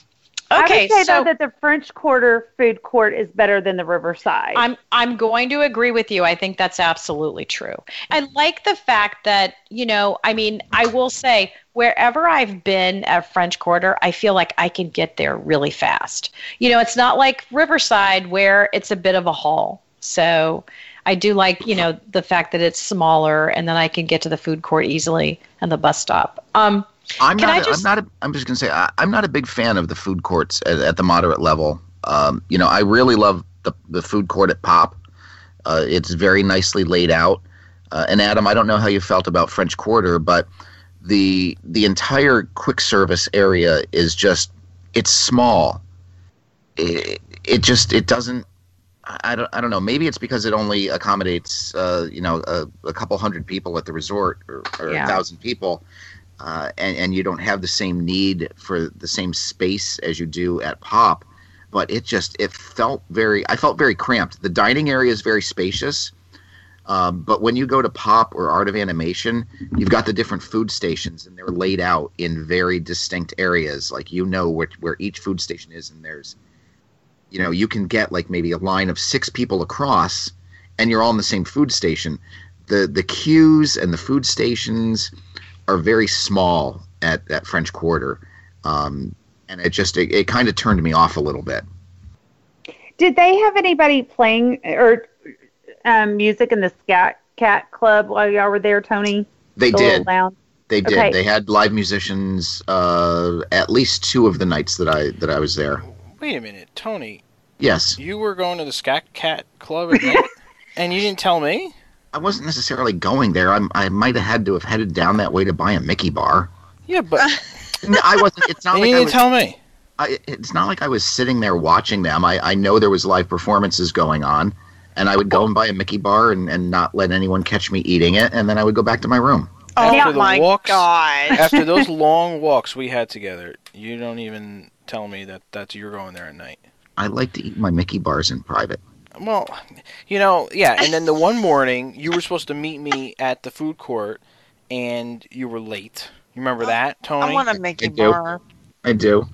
I okay, would say so though that the French Quarter food court is better than the Riverside. I'm I'm going to agree with you. I think that's absolutely true. I like the fact that, you know, I mean, I will say wherever I've been at French Quarter, I feel like I can get there really fast. You know, it's not like Riverside where it's a bit of a haul. So I do like, you know, the fact that it's smaller and then I can get to the food court easily and the bus stop. Um I'm Can not. I a- just- I'm not. A, I'm just gonna say I, I'm not a big fan of the food courts at, at the moderate level. Um, you know, I really love the the food court at Pop. Uh, it's very nicely laid out. Uh, and Adam, I don't know how you felt about French Quarter, but the the entire quick service area is just it's small. It, it just it doesn't. I don't. I don't know. Maybe it's because it only accommodates, uh, you know, a, a couple hundred people at the resort, or, or Yeah. a thousand people uh, and, and you don't have the same need for the same space as you do at pop but it just it felt very i felt very cramped. The dining area is very spacious um, but when you go to pop or art of animation you've got the different food stations and they're laid out in very distinct areas. Like you know where, where each food station is and there's you know you can get like maybe a line of six people across and you're all in the same food station. The the queues and the food stations are very small at, that French Quarter, um, and it just it, it kind of turned me off a little bit. Did they have anybody playing or um, music in the Scat Cat Club while y'all were there, Tony? They The did, they did. Okay. They had live musicians uh, at least two of the nights that I that I was there. Wait a minute, Tony. Yes, You were going to the Scat Cat Club at night, and you didn't tell me. I wasn't necessarily going there. I, I might have had to have headed down that way to buy a Mickey bar. Yeah, but No, I wasn't. It's not and like you I didn't was, tell me. I, it's not like I was sitting there watching them. I, I know there was live performances going on, and I would go and buy a Mickey bar and, and not let anyone catch me eating it, and then I would go back to my room. After Oh the my walks- god! After those long walks we had together, you don't even tell me that that's you're going there at night. I like to eat my Mickey bars in private. Well, you know, yeah. And then the one morning you were supposed to meet me at the food court, and you were late. You remember that, Tony? I want a Mickey I do. bar. I do.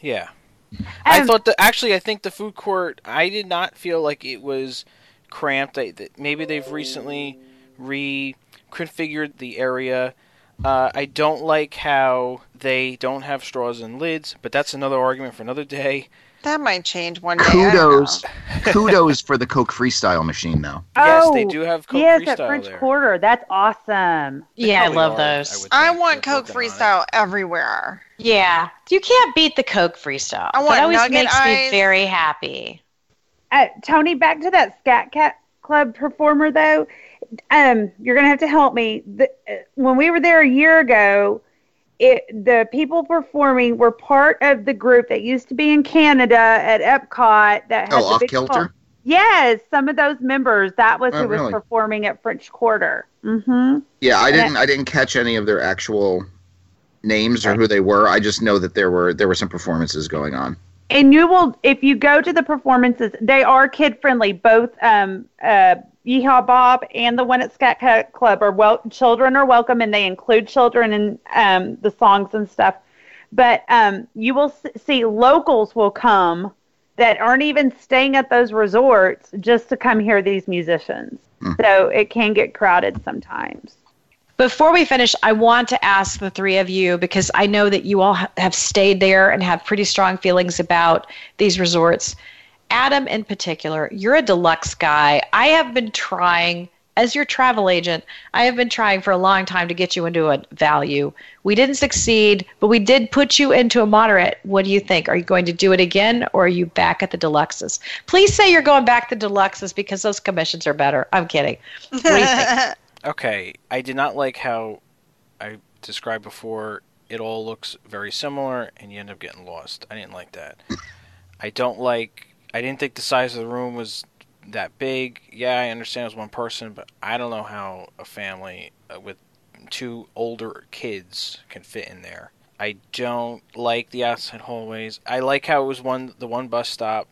Yeah. I Um, thought that actually, I think the food court. I did not feel like it was cramped. I, that maybe they've recently reconfigured the area. Uh, I don't like how they don't have straws and lids, but that's another argument for another day. That might change one day. I don't know. Kudos, kudos for the Coke Freestyle machine, though. yes, oh, they do have Coke yes, Freestyle at French there. Quarter. That's awesome. They yeah, I love are, those. would I think. want Coke working on it. Freestyle everywhere. Yeah, you can't beat the Coke freestyle. I want that always nugget makes me very happy. Uh, Tony, back to that Scat Cat Club performer though. Um, you're gonna have to help me. The, uh, when we were there a year ago, it the people performing were part of the group that used to be in Canada at Epcot that had Oh, off kilter. Yes, some of those members. That was Oh, who was performing at French Quarter. Mm-hmm. Yeah, I And didn't. I didn't catch any of their actual names or who they were. I just know that there were there were some performances going on. And you will, if you go to the performances, they are kid friendly. Both um, uh, Yeehaw Bob and the one at Scat Cat Club are well. Children are welcome, and they include children in um, the songs and stuff. But um, you will see locals will come that aren't even staying at those resorts just to come hear these musicians. Hmm. So it can get crowded sometimes. Before we finish, I want to ask the three of you because I know that you all have stayed there and have pretty strong feelings about these resorts. Adam, in particular, you're a deluxe guy. I have been trying, as your travel agent, I have been trying for a long time to get you into a value. We didn't succeed, but we did put you into a moderate. What do you think? Are you going to do it again or are you back at the deluxes? Please say you're going back to deluxes because those commissions are better. I'm kidding. What do you think? okay, I did not like how I described before. It all looks very similar, and you end up getting lost. I didn't like that. I don't like. I didn't think the size of the room was that big. Yeah, I understand it was one person, but I don't know how a family uh, with two older kids can fit in there. I don't like the outside hallways. I like how it was one the one bus stop,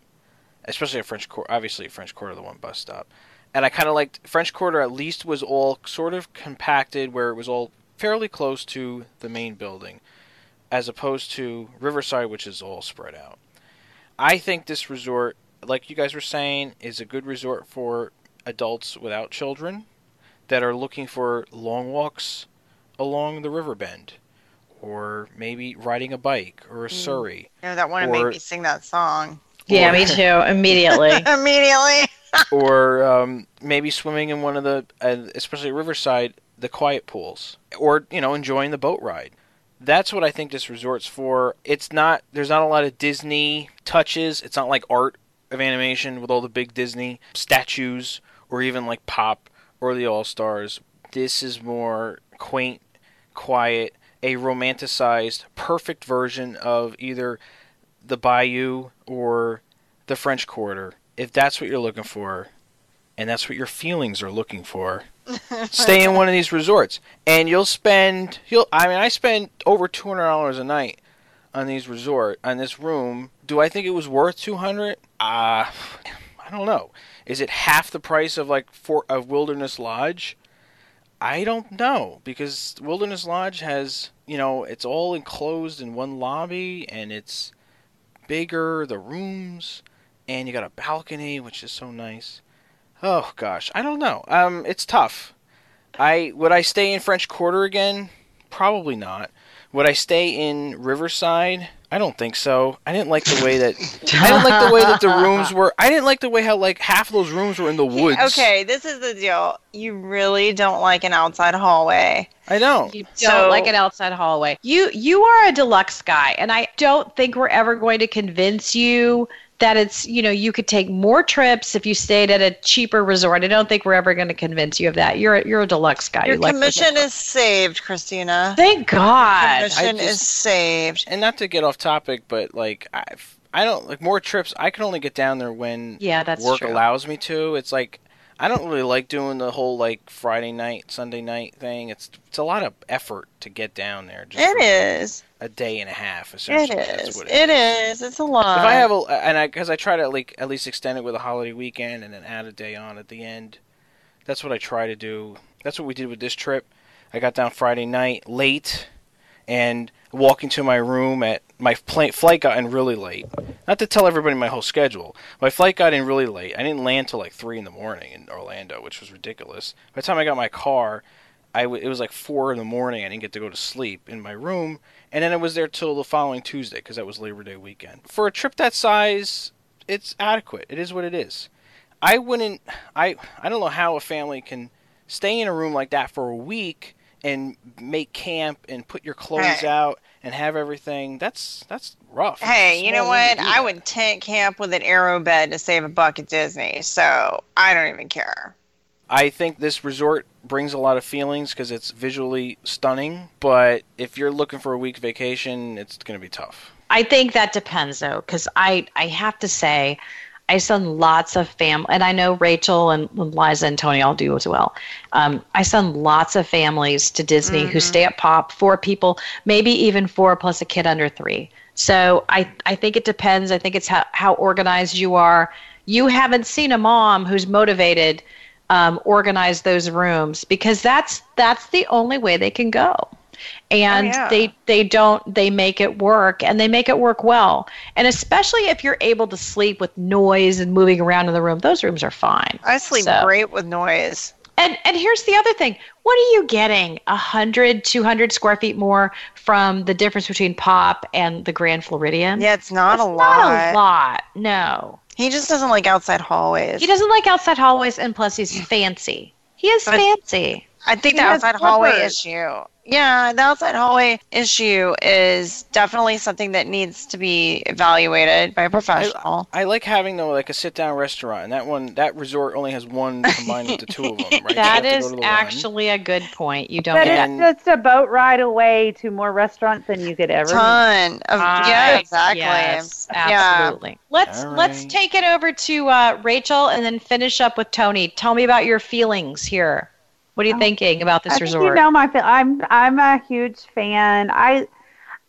especially at French Quarter. Obviously, at French Quarter, the one bus stop, and I kind of liked French Quarter. At least was all sort of compacted, where it was all fairly close to the main building, as opposed to Riverside, which is all spread out. I think this resort, like you guys were saying, is a good resort for adults without children that are looking for long walks along the river bend or maybe riding a bike or a mm. surrey You know, that one to Or- make me sing that song Yeah, Or- me too. Immediately. immediately. Or um, maybe swimming in one of the uh, especially riverside the quiet pools. Or you know enjoying the boat ride. That's what i think this resort's for. It's not there's not a lot of disney touches. It's not like art of animation with all the big disney statues or even like pop or the all stars this is more quaint quiet a romanticized perfect version of either the bayou or the french quarter if that's what you're looking for and that's what your feelings are looking for stay in one of these resorts. And you'll spend you'll i mean i spend over $200 a night on these resort on this room. Do i think it was worth 200 uh i don't know. Is it half the price of like for of wilderness lodge? I don't know because wilderness lodge has you know it's all enclosed in one lobby and it's bigger the rooms and you got a balcony which is so nice Oh gosh, I don't know. Um, it's tough. I would I stay in French Quarter again? Probably not. Would I stay in Riverside? I don't think so. I didn't like the way that I didn't like the way that the rooms were. I didn't like the way how like half of those rooms were in the woods. Okay, this is the deal. You really don't like an outside hallway. I know. You don't So- like an outside hallway. You you are a deluxe guy, and I don't think we're ever going to convince you that it's you know you could take more trips if you stayed at a cheaper resort. I don't think we're ever going to convince you of that. You're a, you're a deluxe guy. Your You commission the- is saved, Christina. Thank God. Your Commission just- is saved. And not to get off topic, but like I, I don't like more trips. I can only get down there when Yeah, that's work true. allows me to. It's like I don't really like doing the whole like Friday night, Sunday night thing. It's it's a lot of effort to get down there. Just It is. a day and a half. It Essentially, That's is. what It is. It's a lot. If I have a and I because I try to like at least extend it with a holiday weekend and then add a day on at the end. That's what I try to do. That's what we did with this trip. I got down Friday night late, and walking to my room at my pla flight got in really late. Not to tell everybody my whole schedule. My flight got in really late. I didn't land till like three in the morning in Orlando, which was ridiculous. By the time I got my car, I w- it was like four in the morning. I didn't get to go to sleep in my room, and then I was there till the following Tuesday because that was Labor Day weekend. For a trip that size, it's adequate. It is what it is. I wouldn't. I I don't know how a family can stay in a room like that for a week and make camp and put your clothes out and have everything. That's that's rough. Hey, you know what? I would tent camp with an AeroBed to save a buck at Disney, so I don't even care. I think this resort brings a lot of feelings because it's visually stunning. But if you're looking for a week vacation, it's going to be tough. I think that depends though, because I I have to say, I send lots of family, and I know Rachel and Liza and Tony all do as well. Um, I send lots of families to Disney who stay at Pop, four people, maybe even four plus a kid under three. So I I think it depends. I think it's how how organized you are. You haven't seen a mom who's motivated. Um, organize those rooms because that's that's the only way they can go Oh, and yeah. they they don't they make it work and they make it work well. And especially if you're able to sleep with noise and moving around in the room those rooms are fine. I sleep So- great with noise. and and here's the other thing. What are you getting? 100 200 square feet more from the difference between pop and the grand floridian? Yeah, it's not It's a lot. not a lot. No. He just doesn't like outside hallways. he doesn't like outside hallways and plus he's fancy. He is But- fancy I think the It has outside hallway issue. Yeah, the outside hallway issue is definitely something that needs to be evaluated by a professional. I like having though like a sit down restaurant, and that one that resort only has one combined with the two of them. Right? You That have to go to the one. actually a good point. You don't But get And- that. it's just a boat ride away to more restaurants than you could ever. Ton of yeah, exactly. Yes, Yeah. absolutely. Let's All let's take it over to uh, Rachel and then finish up with Tony. Tell me about your feelings here. What are you Oh, thinking about this I resort? you know my. I'm I'm a huge fan. I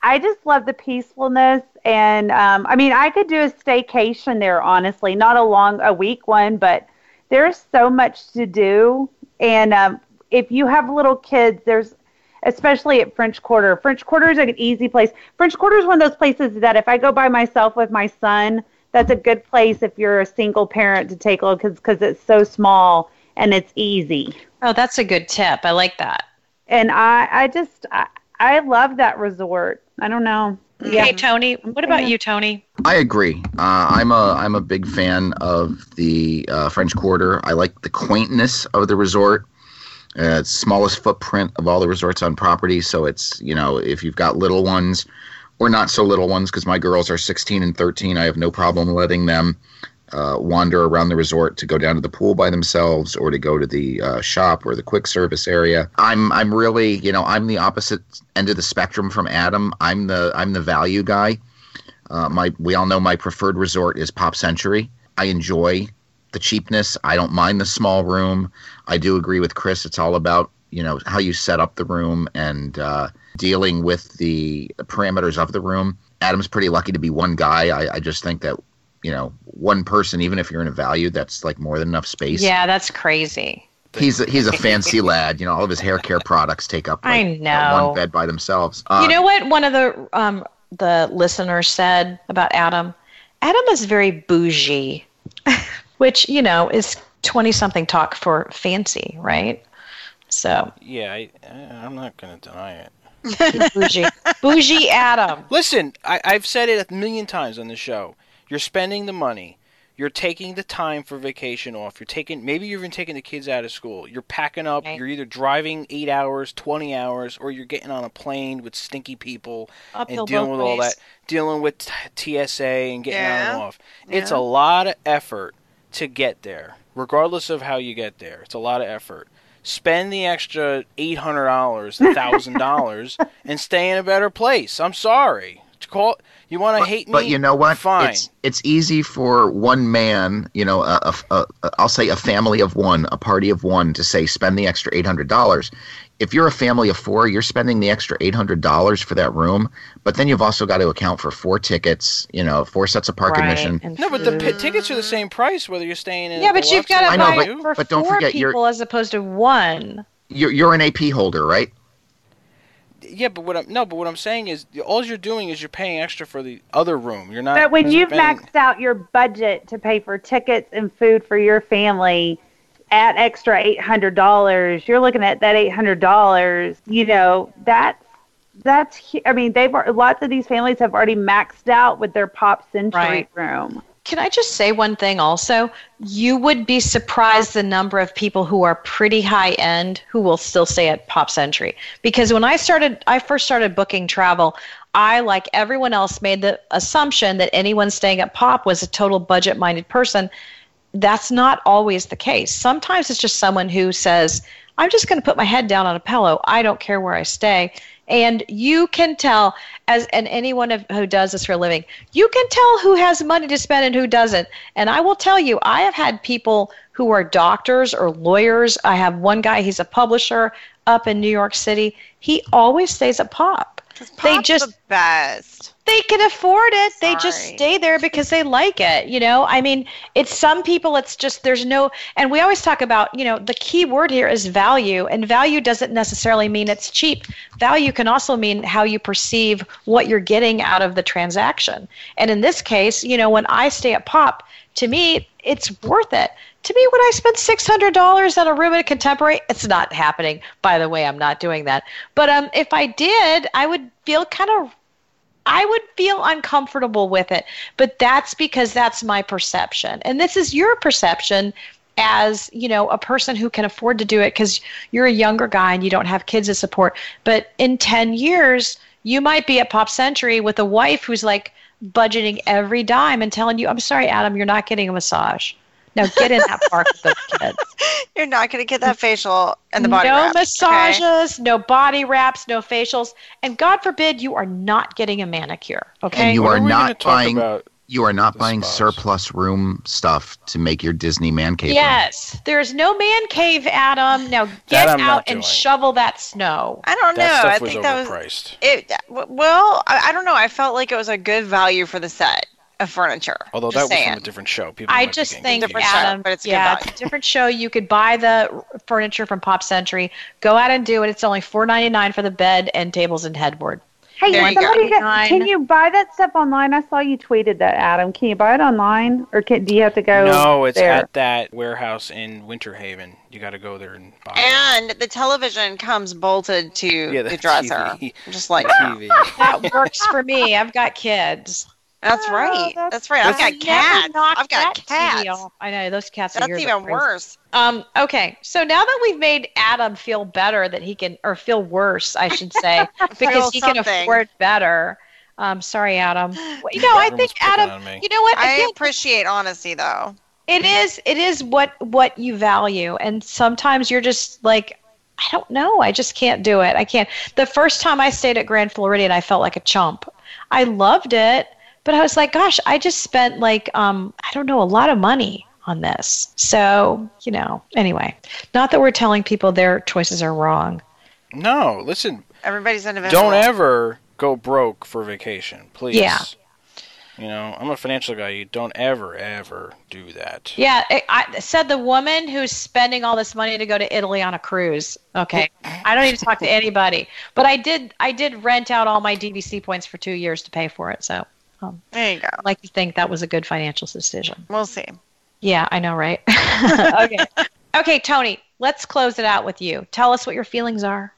I just love the peacefulness, and um, I mean, I could do a staycation there. Honestly, not a long a week one, but there's so much to do. And um, if you have little kids, there's especially at French Quarter. French Quarter is an easy place. French Quarter is one of those places that if I go by myself with my son, that's a good place if you're a single parent to take little kids because it's so small and it's easy oh, that's a good tip. I like that. and I, I just, I, I love that resort. I don't know. Yeah. Okay, Tony. What about you, Tony? I agree. Uh, I'm a I'm a big fan of the uh, French Quarter. I like the quaintness of the resort. Uh, it's smallest footprint of all the resorts on property, so it's you know if you've got little ones or not so little ones, because my girls are 16 and 13, I have no problem letting them uh, wander around the resort to go down to the pool by themselves or to go to the uh, shop or the quick service area. I'm I'm really you know I'm the opposite end of the spectrum from Adam. I'm the I'm the value guy. Uh, my we all know my preferred resort is Pop Century. I enjoy the cheapness. I don't mind the small room. I do agree with Chris. It's all about you know how you set up the room and uh, dealing with the parameters of the room. Adam's pretty lucky to be one guy. I, I just think that you know one person, even if you're in a value, that's like more than enough space. Yeah, that's crazy. He's a, he's a fancy lad. You know, all of his hair care products take up like, I know. one bed by themselves. Uh, you know what? One of the um, the listeners said about Adam. Adam is very bougie, which you know is twenty something talk for fancy, right? So Yeah, I, I- I'm not going to deny it. bougie, bougie Adam. Listen, I, I've said it a million times on the show. You're spending the money. You're taking the time for vacation off. You're taking maybe you're even taking the kids out of school. You're packing up. Right. You're either driving eight hours, twenty hours, or you're getting on a plane with stinky people Uphill and dealing with all that, dealing with TSA and getting on and off. It's Yeah. a lot of effort to get there, regardless of how you get there. It's a lot of effort. Spend the extra eight hundred dollars, thousand dollars, and stay in a better place. I'm sorry. To call you want to hate me? but you know what? Fine. It's it's easy for one man, you know, a, a, a, a, I'll say a family of one, a party of one, to say spend the extra eight hundred dollars. If you're a family of four, you're spending the extra eight hundred dollars for that room, but then you've also got to account for four tickets, you know, four sets of park Right, admission. and no, but the p- tickets are the same price whether you're staying in. Yeah, but you've got to I know, buy for but don't four forget you're- people as opposed to one. You're you're an AP holder, right? Yeah, but what I'm no, but what I'm saying is all you're doing is you're paying extra for the other room. You're not. But when you've spending- maxed out your budget to pay for tickets and food for your family at extra eight hundred dollars, you're looking at that eight hundred dollars. You know that's that's. I mean, they've lots of these families have already maxed out with their Pop Century Right. room. Can I just say one thing also? You would be surprised the number of people who are pretty high end who will still stay at Pop Century. Because when I started, I first started booking travel, I, like everyone else, made the assumption that anyone staying at Pop was a total budget minded person. That's not always the case. Sometimes it's just someone who says, I'm just going to put my head down on a pillow. I don't care where I stay. And you can tell, as and anyone of- who does this for a living, you can tell who has money to spend and who doesn't. And I will tell you, I have had people who are doctors or lawyers. I have one guy, he's a publisher up in New York City. He always stays at Pop. They just the best. They can afford it. They just stay there because they like it. You know, I mean, it's some people, it's just, there's no, and we always talk about, you know, the key word here is value, and value doesn't necessarily mean it's cheap. Value can also mean how you perceive what you're getting out of the transaction. And in this case, you know, when I stay at Pop, to me, it's worth it. To me, when I spend six hundred dollars on a room at a contemporary, it's not happening. By the way, I'm not doing that. But um, if I did, I would feel kind of I would feel uncomfortable with it, but that's because that's my perception. And this is your perception. as you know a person who can afford to do it because you're a younger guy and you don't have kids to support but in 10 years you might be at pop century with a wife who's like budgeting every dime and telling you i'm sorry adam you're not getting a massage now get in that park with those kids You're not going to get that facial and the body no wrap, okay? massages no body wraps no facials and god forbid you are not getting a manicure okay And you What are not buying about? you are not buying spas? surplus room stuff to make your Disney man cave. room. Yes, there's no man cave, Adam. Now get out and doing. shovel that snow. I don't know. That stuff I was think that was overpriced. it. Well, I, I don't know. I felt like it was a good value for the set of furniture. Although Just that was saying. from a different show. People I just think, Different confused. show, Adam, but it's a yeah, it's a different show. You could buy the furniture from Pop Century. Go out and do it. It's only four ninety nine for the bed and tables and headboard. Hey, There you somebody got, can you buy that stuff online? I saw you tweeted that, Adam. Can you buy it online, or can, do you have to go? No, it's there? at that warehouse in Winter Haven. You got to go there and buy it. And the television comes bolted to Yeah, the the dresser, TV. just like TV. That works for me. I've got kids. That's Oh, right. that's- That's, right. I've got never cats. I've got that cats. TV. I know those cats. are That's yours are even worse. Um, okay, so now that we've made Adam feel better that he can, or feel worse, I should say, because Feel he can afford better. Um, sorry, Adam. Well, You know, I think Adam. You know what? I Again, appreciate honesty, though. it is. It is what what you value, and sometimes you're just like, I don't know. I just can't do it. I can't. The first time I stayed at Grand Floridian, I felt like a chump. I loved it, but I was like, gosh, I just spent like, um, I don't know, a lot of money on this. So, you know, anyway, not that we're telling people their choices are wrong. No, listen. Everybody's individual. Don't ever go broke for vacation, please. Yeah. You know, I'm a financial guy. You don't ever, ever do that. Yeah, I, I said the woman who's spending all this money to go to Italy on a cruise. Okay, I don't need to talk to anybody, but I did. I did rent out all my DVC points for two years to pay for it. So There you go. I like to think that was a good financial decision. We'll see. Yeah, I know, right? okay, okay, Tony. Let's close it out with you. Tell us what your feelings are.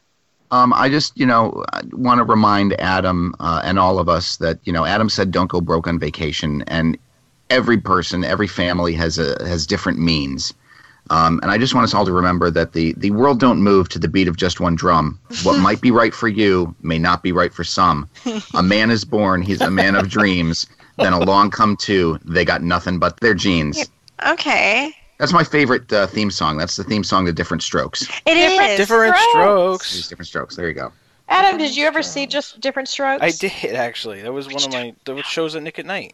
Um, I just, you know, want to remind Adam uh, and all of us that, you know, Adam said don't go broke on vacation, and every person, every family has a has different means. Um, and I just want us all to remember that the the world don't move to the beat of just one drum. What might be right for you may not be right for some. A man is born; he's a man of dreams. Then along come two. They got nothing but their jeans. Okay. That's my favorite uh, theme song. That's the theme song to Different Strokes. It is Different- Different Strokes. strokes. Different Strokes. There you go. Adam, did you ever see just different strokes? I did actually. That was one of my the shows at Nick at Nite.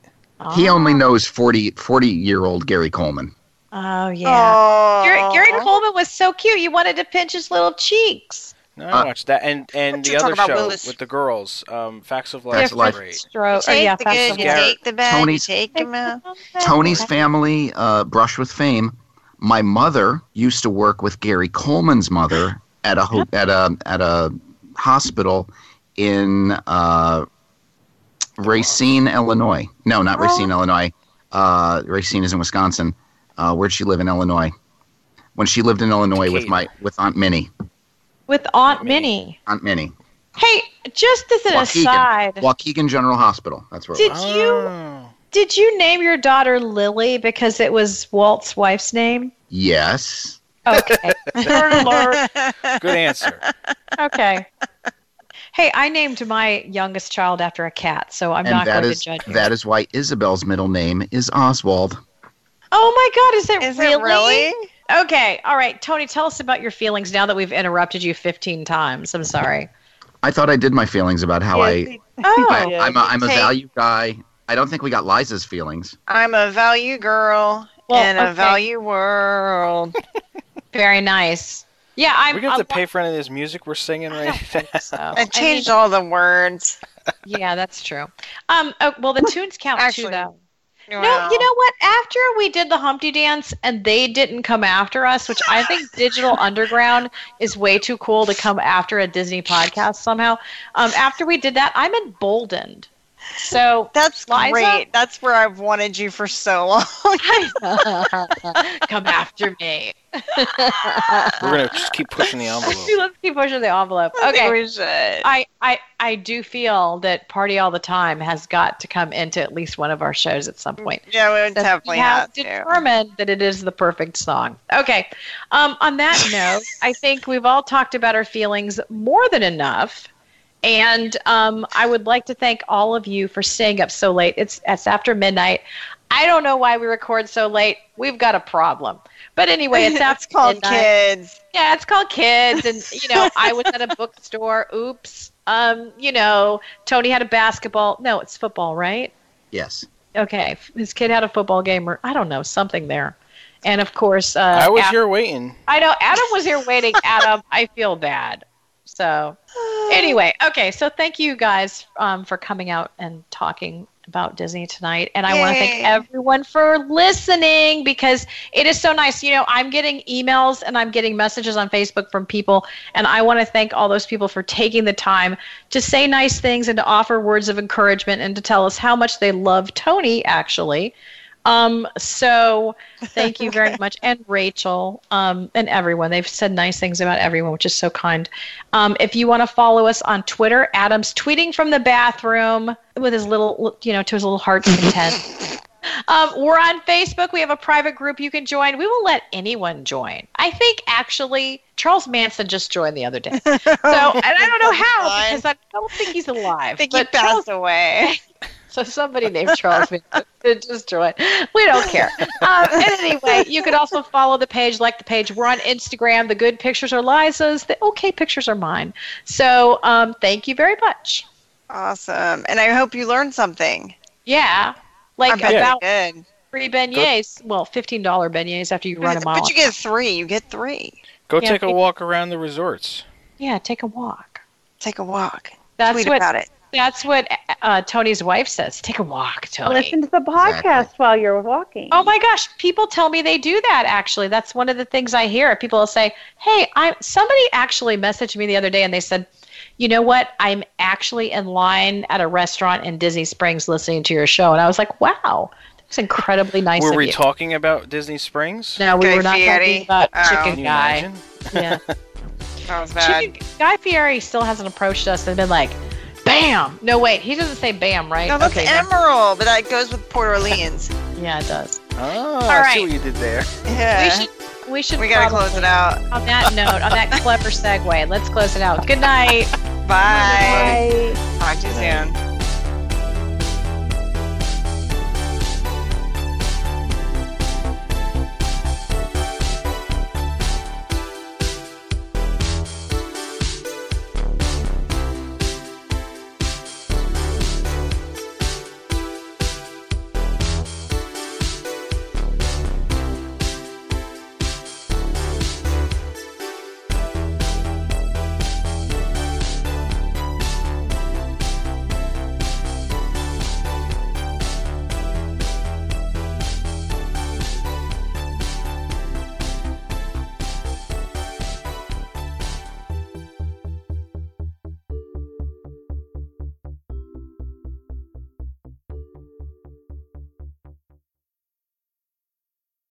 He only knows 40, 40 year old Gary Coleman. Oh yeah. Oh. Gary, Gary Coleman was so cute. You wanted to pinch his little cheeks. No, I watched that and and What the other show Willis? with the girls. Um, Facts of Facts Life. of Life. Great. Stroke. You yeah, the facts good, of you life. take the bad, Tony's- take them out. Tony's family, uh, Brush with Fame. My mother used to work with Gary Coleman's mother at a ho- at a at a hospital in uh, Racine, Illinois. No, not Racine, Illinois. Uh, Racine is in Wisconsin. Uh, where'd she live in Illinois? When she lived in Illinois with my with Aunt Minnie. with Aunt Minnie. Minnie. Aunt Minnie. Hey, just as an Waukegan. aside, Waukegan General Hospital. That's where it Did was. you- Oh. did you name your daughter Lily because it was Walt's wife's name? Yes. Okay. Good answer. okay. Hey, I named my youngest child after a cat, so I'm and not going is to judge you. that is why Isabel's middle name is Oswald. Oh my God, is it Is really? it really? Okay, all right, Tony, tell us about your feelings now that we've interrupted you 15 times. I'm sorry. I thought I did my feelings about how Yes, I, Oh, I, I'm a, I'm a Take- value guy. I don't think we got Liza's feelings. I'm a value girl Well, in a value world. very nice. Yeah, I'm. we gonna have to pay for any of this music we're singing right now. so. I I changed mean, all the words. yeah, that's true. Um. Oh, well, the tunes count too, Actually, No, you know what? After we did the Humpty Dance and they didn't come after us, which I think Digital Underground is way too cool to come after a Disney podcast somehow. Um, after we did that, I'm emboldened So That's Liza? great. That's where I've wanted you for so long. come after me. We're gonna just keep pushing the envelope. Let's keep pushing the envelope. Okay. we should. I, I I do feel that Party All the Time has got to come into at least one of our shows at some point. yeah, we would definitely we have have to. determined that it is the perfect song. Okay. Um, on that note, I think we've all talked about our feelings more than enough. And um, I would like to thank all of you for staying up so late. It's it's after midnight. I don't know why we record so late. We've got a problem. But anyway, it's after it's called midnight. kids. Yeah, it's called kids, and you know, I was at a bookstore. Oops. Um, you know, Tony had a basketball. No, it's football, right? Yes. Okay, his kid had a football game, or I don't know, something there. And of course, uh, I was Ad- here waiting. I know Adam was here waiting. Adam, I feel bad. So anyway, okay. So thank you guys um, for coming out and talking about Disney tonight, and I want to thank everyone for listening because it is so nice. You know, I'm getting emails and I'm getting messages on Facebook from people, and I want to thank all those people for taking the time to say nice things and to offer words of encouragement and to tell us how much they love Tony. Actually, um, so thank you very much. And Rachel, um, and everyone. They've said nice things about everyone, which is so kind. Um, if you want to follow us on Twitter, Adam's tweeting from the bathroom with his little, you know, to his little heart's content. Um, we're on Facebook. We have a private group you can join. We will let anyone join. I think actually Charles Manson just joined the other day. So, and I don't know how because I don't think he's alive. I think he but Charles passed away. So somebody named Charles Manson did just. We don't care. Um, and anyway, you could also follow the page, like the page. We're on Instagram. The good pictures are Liza's. The okay pictures are mine. So um, thank you very much. Awesome. And I hope you learned something. Yeah, like bet you about did. free beignets. Well, fifteen dollar beignets after you run them mile. But you get three. You get three. Go Yeah, take a walk around the resorts. yeah, take a walk. Take a walk. That's Tweet what. about it. That's what uh, Tony's wife says. Take a walk, Tony. Listen to the podcast Exactly. while you're walking. Oh my gosh, people tell me they do that actually. That's one of the things I hear. People will say, "Hey, I somebody actually messaged me the other day and they said, "You know what? I'm actually in line at a restaurant in Disney Springs listening to your show." And I was like, "Wow, that's incredibly nice Were of we you." talking about Disney Springs? no, we Guy were not Fieri? talking about Oh. Chicken Can you Guy. imagine? Yeah. That was bad. Chicken, Guy Fieri still hasn't approached us and been like, "Bam." No, wait, he doesn't say "bam," right? No, that's okay. Emeril, but that goes with Port Orleans. Yeah, it does. Oh, All I right. see what you did there. Yeah. We should we should We gotta close it out. On that note, on that clever segue, let's close it out. Good night. Bye. Bye. Talk to you soon.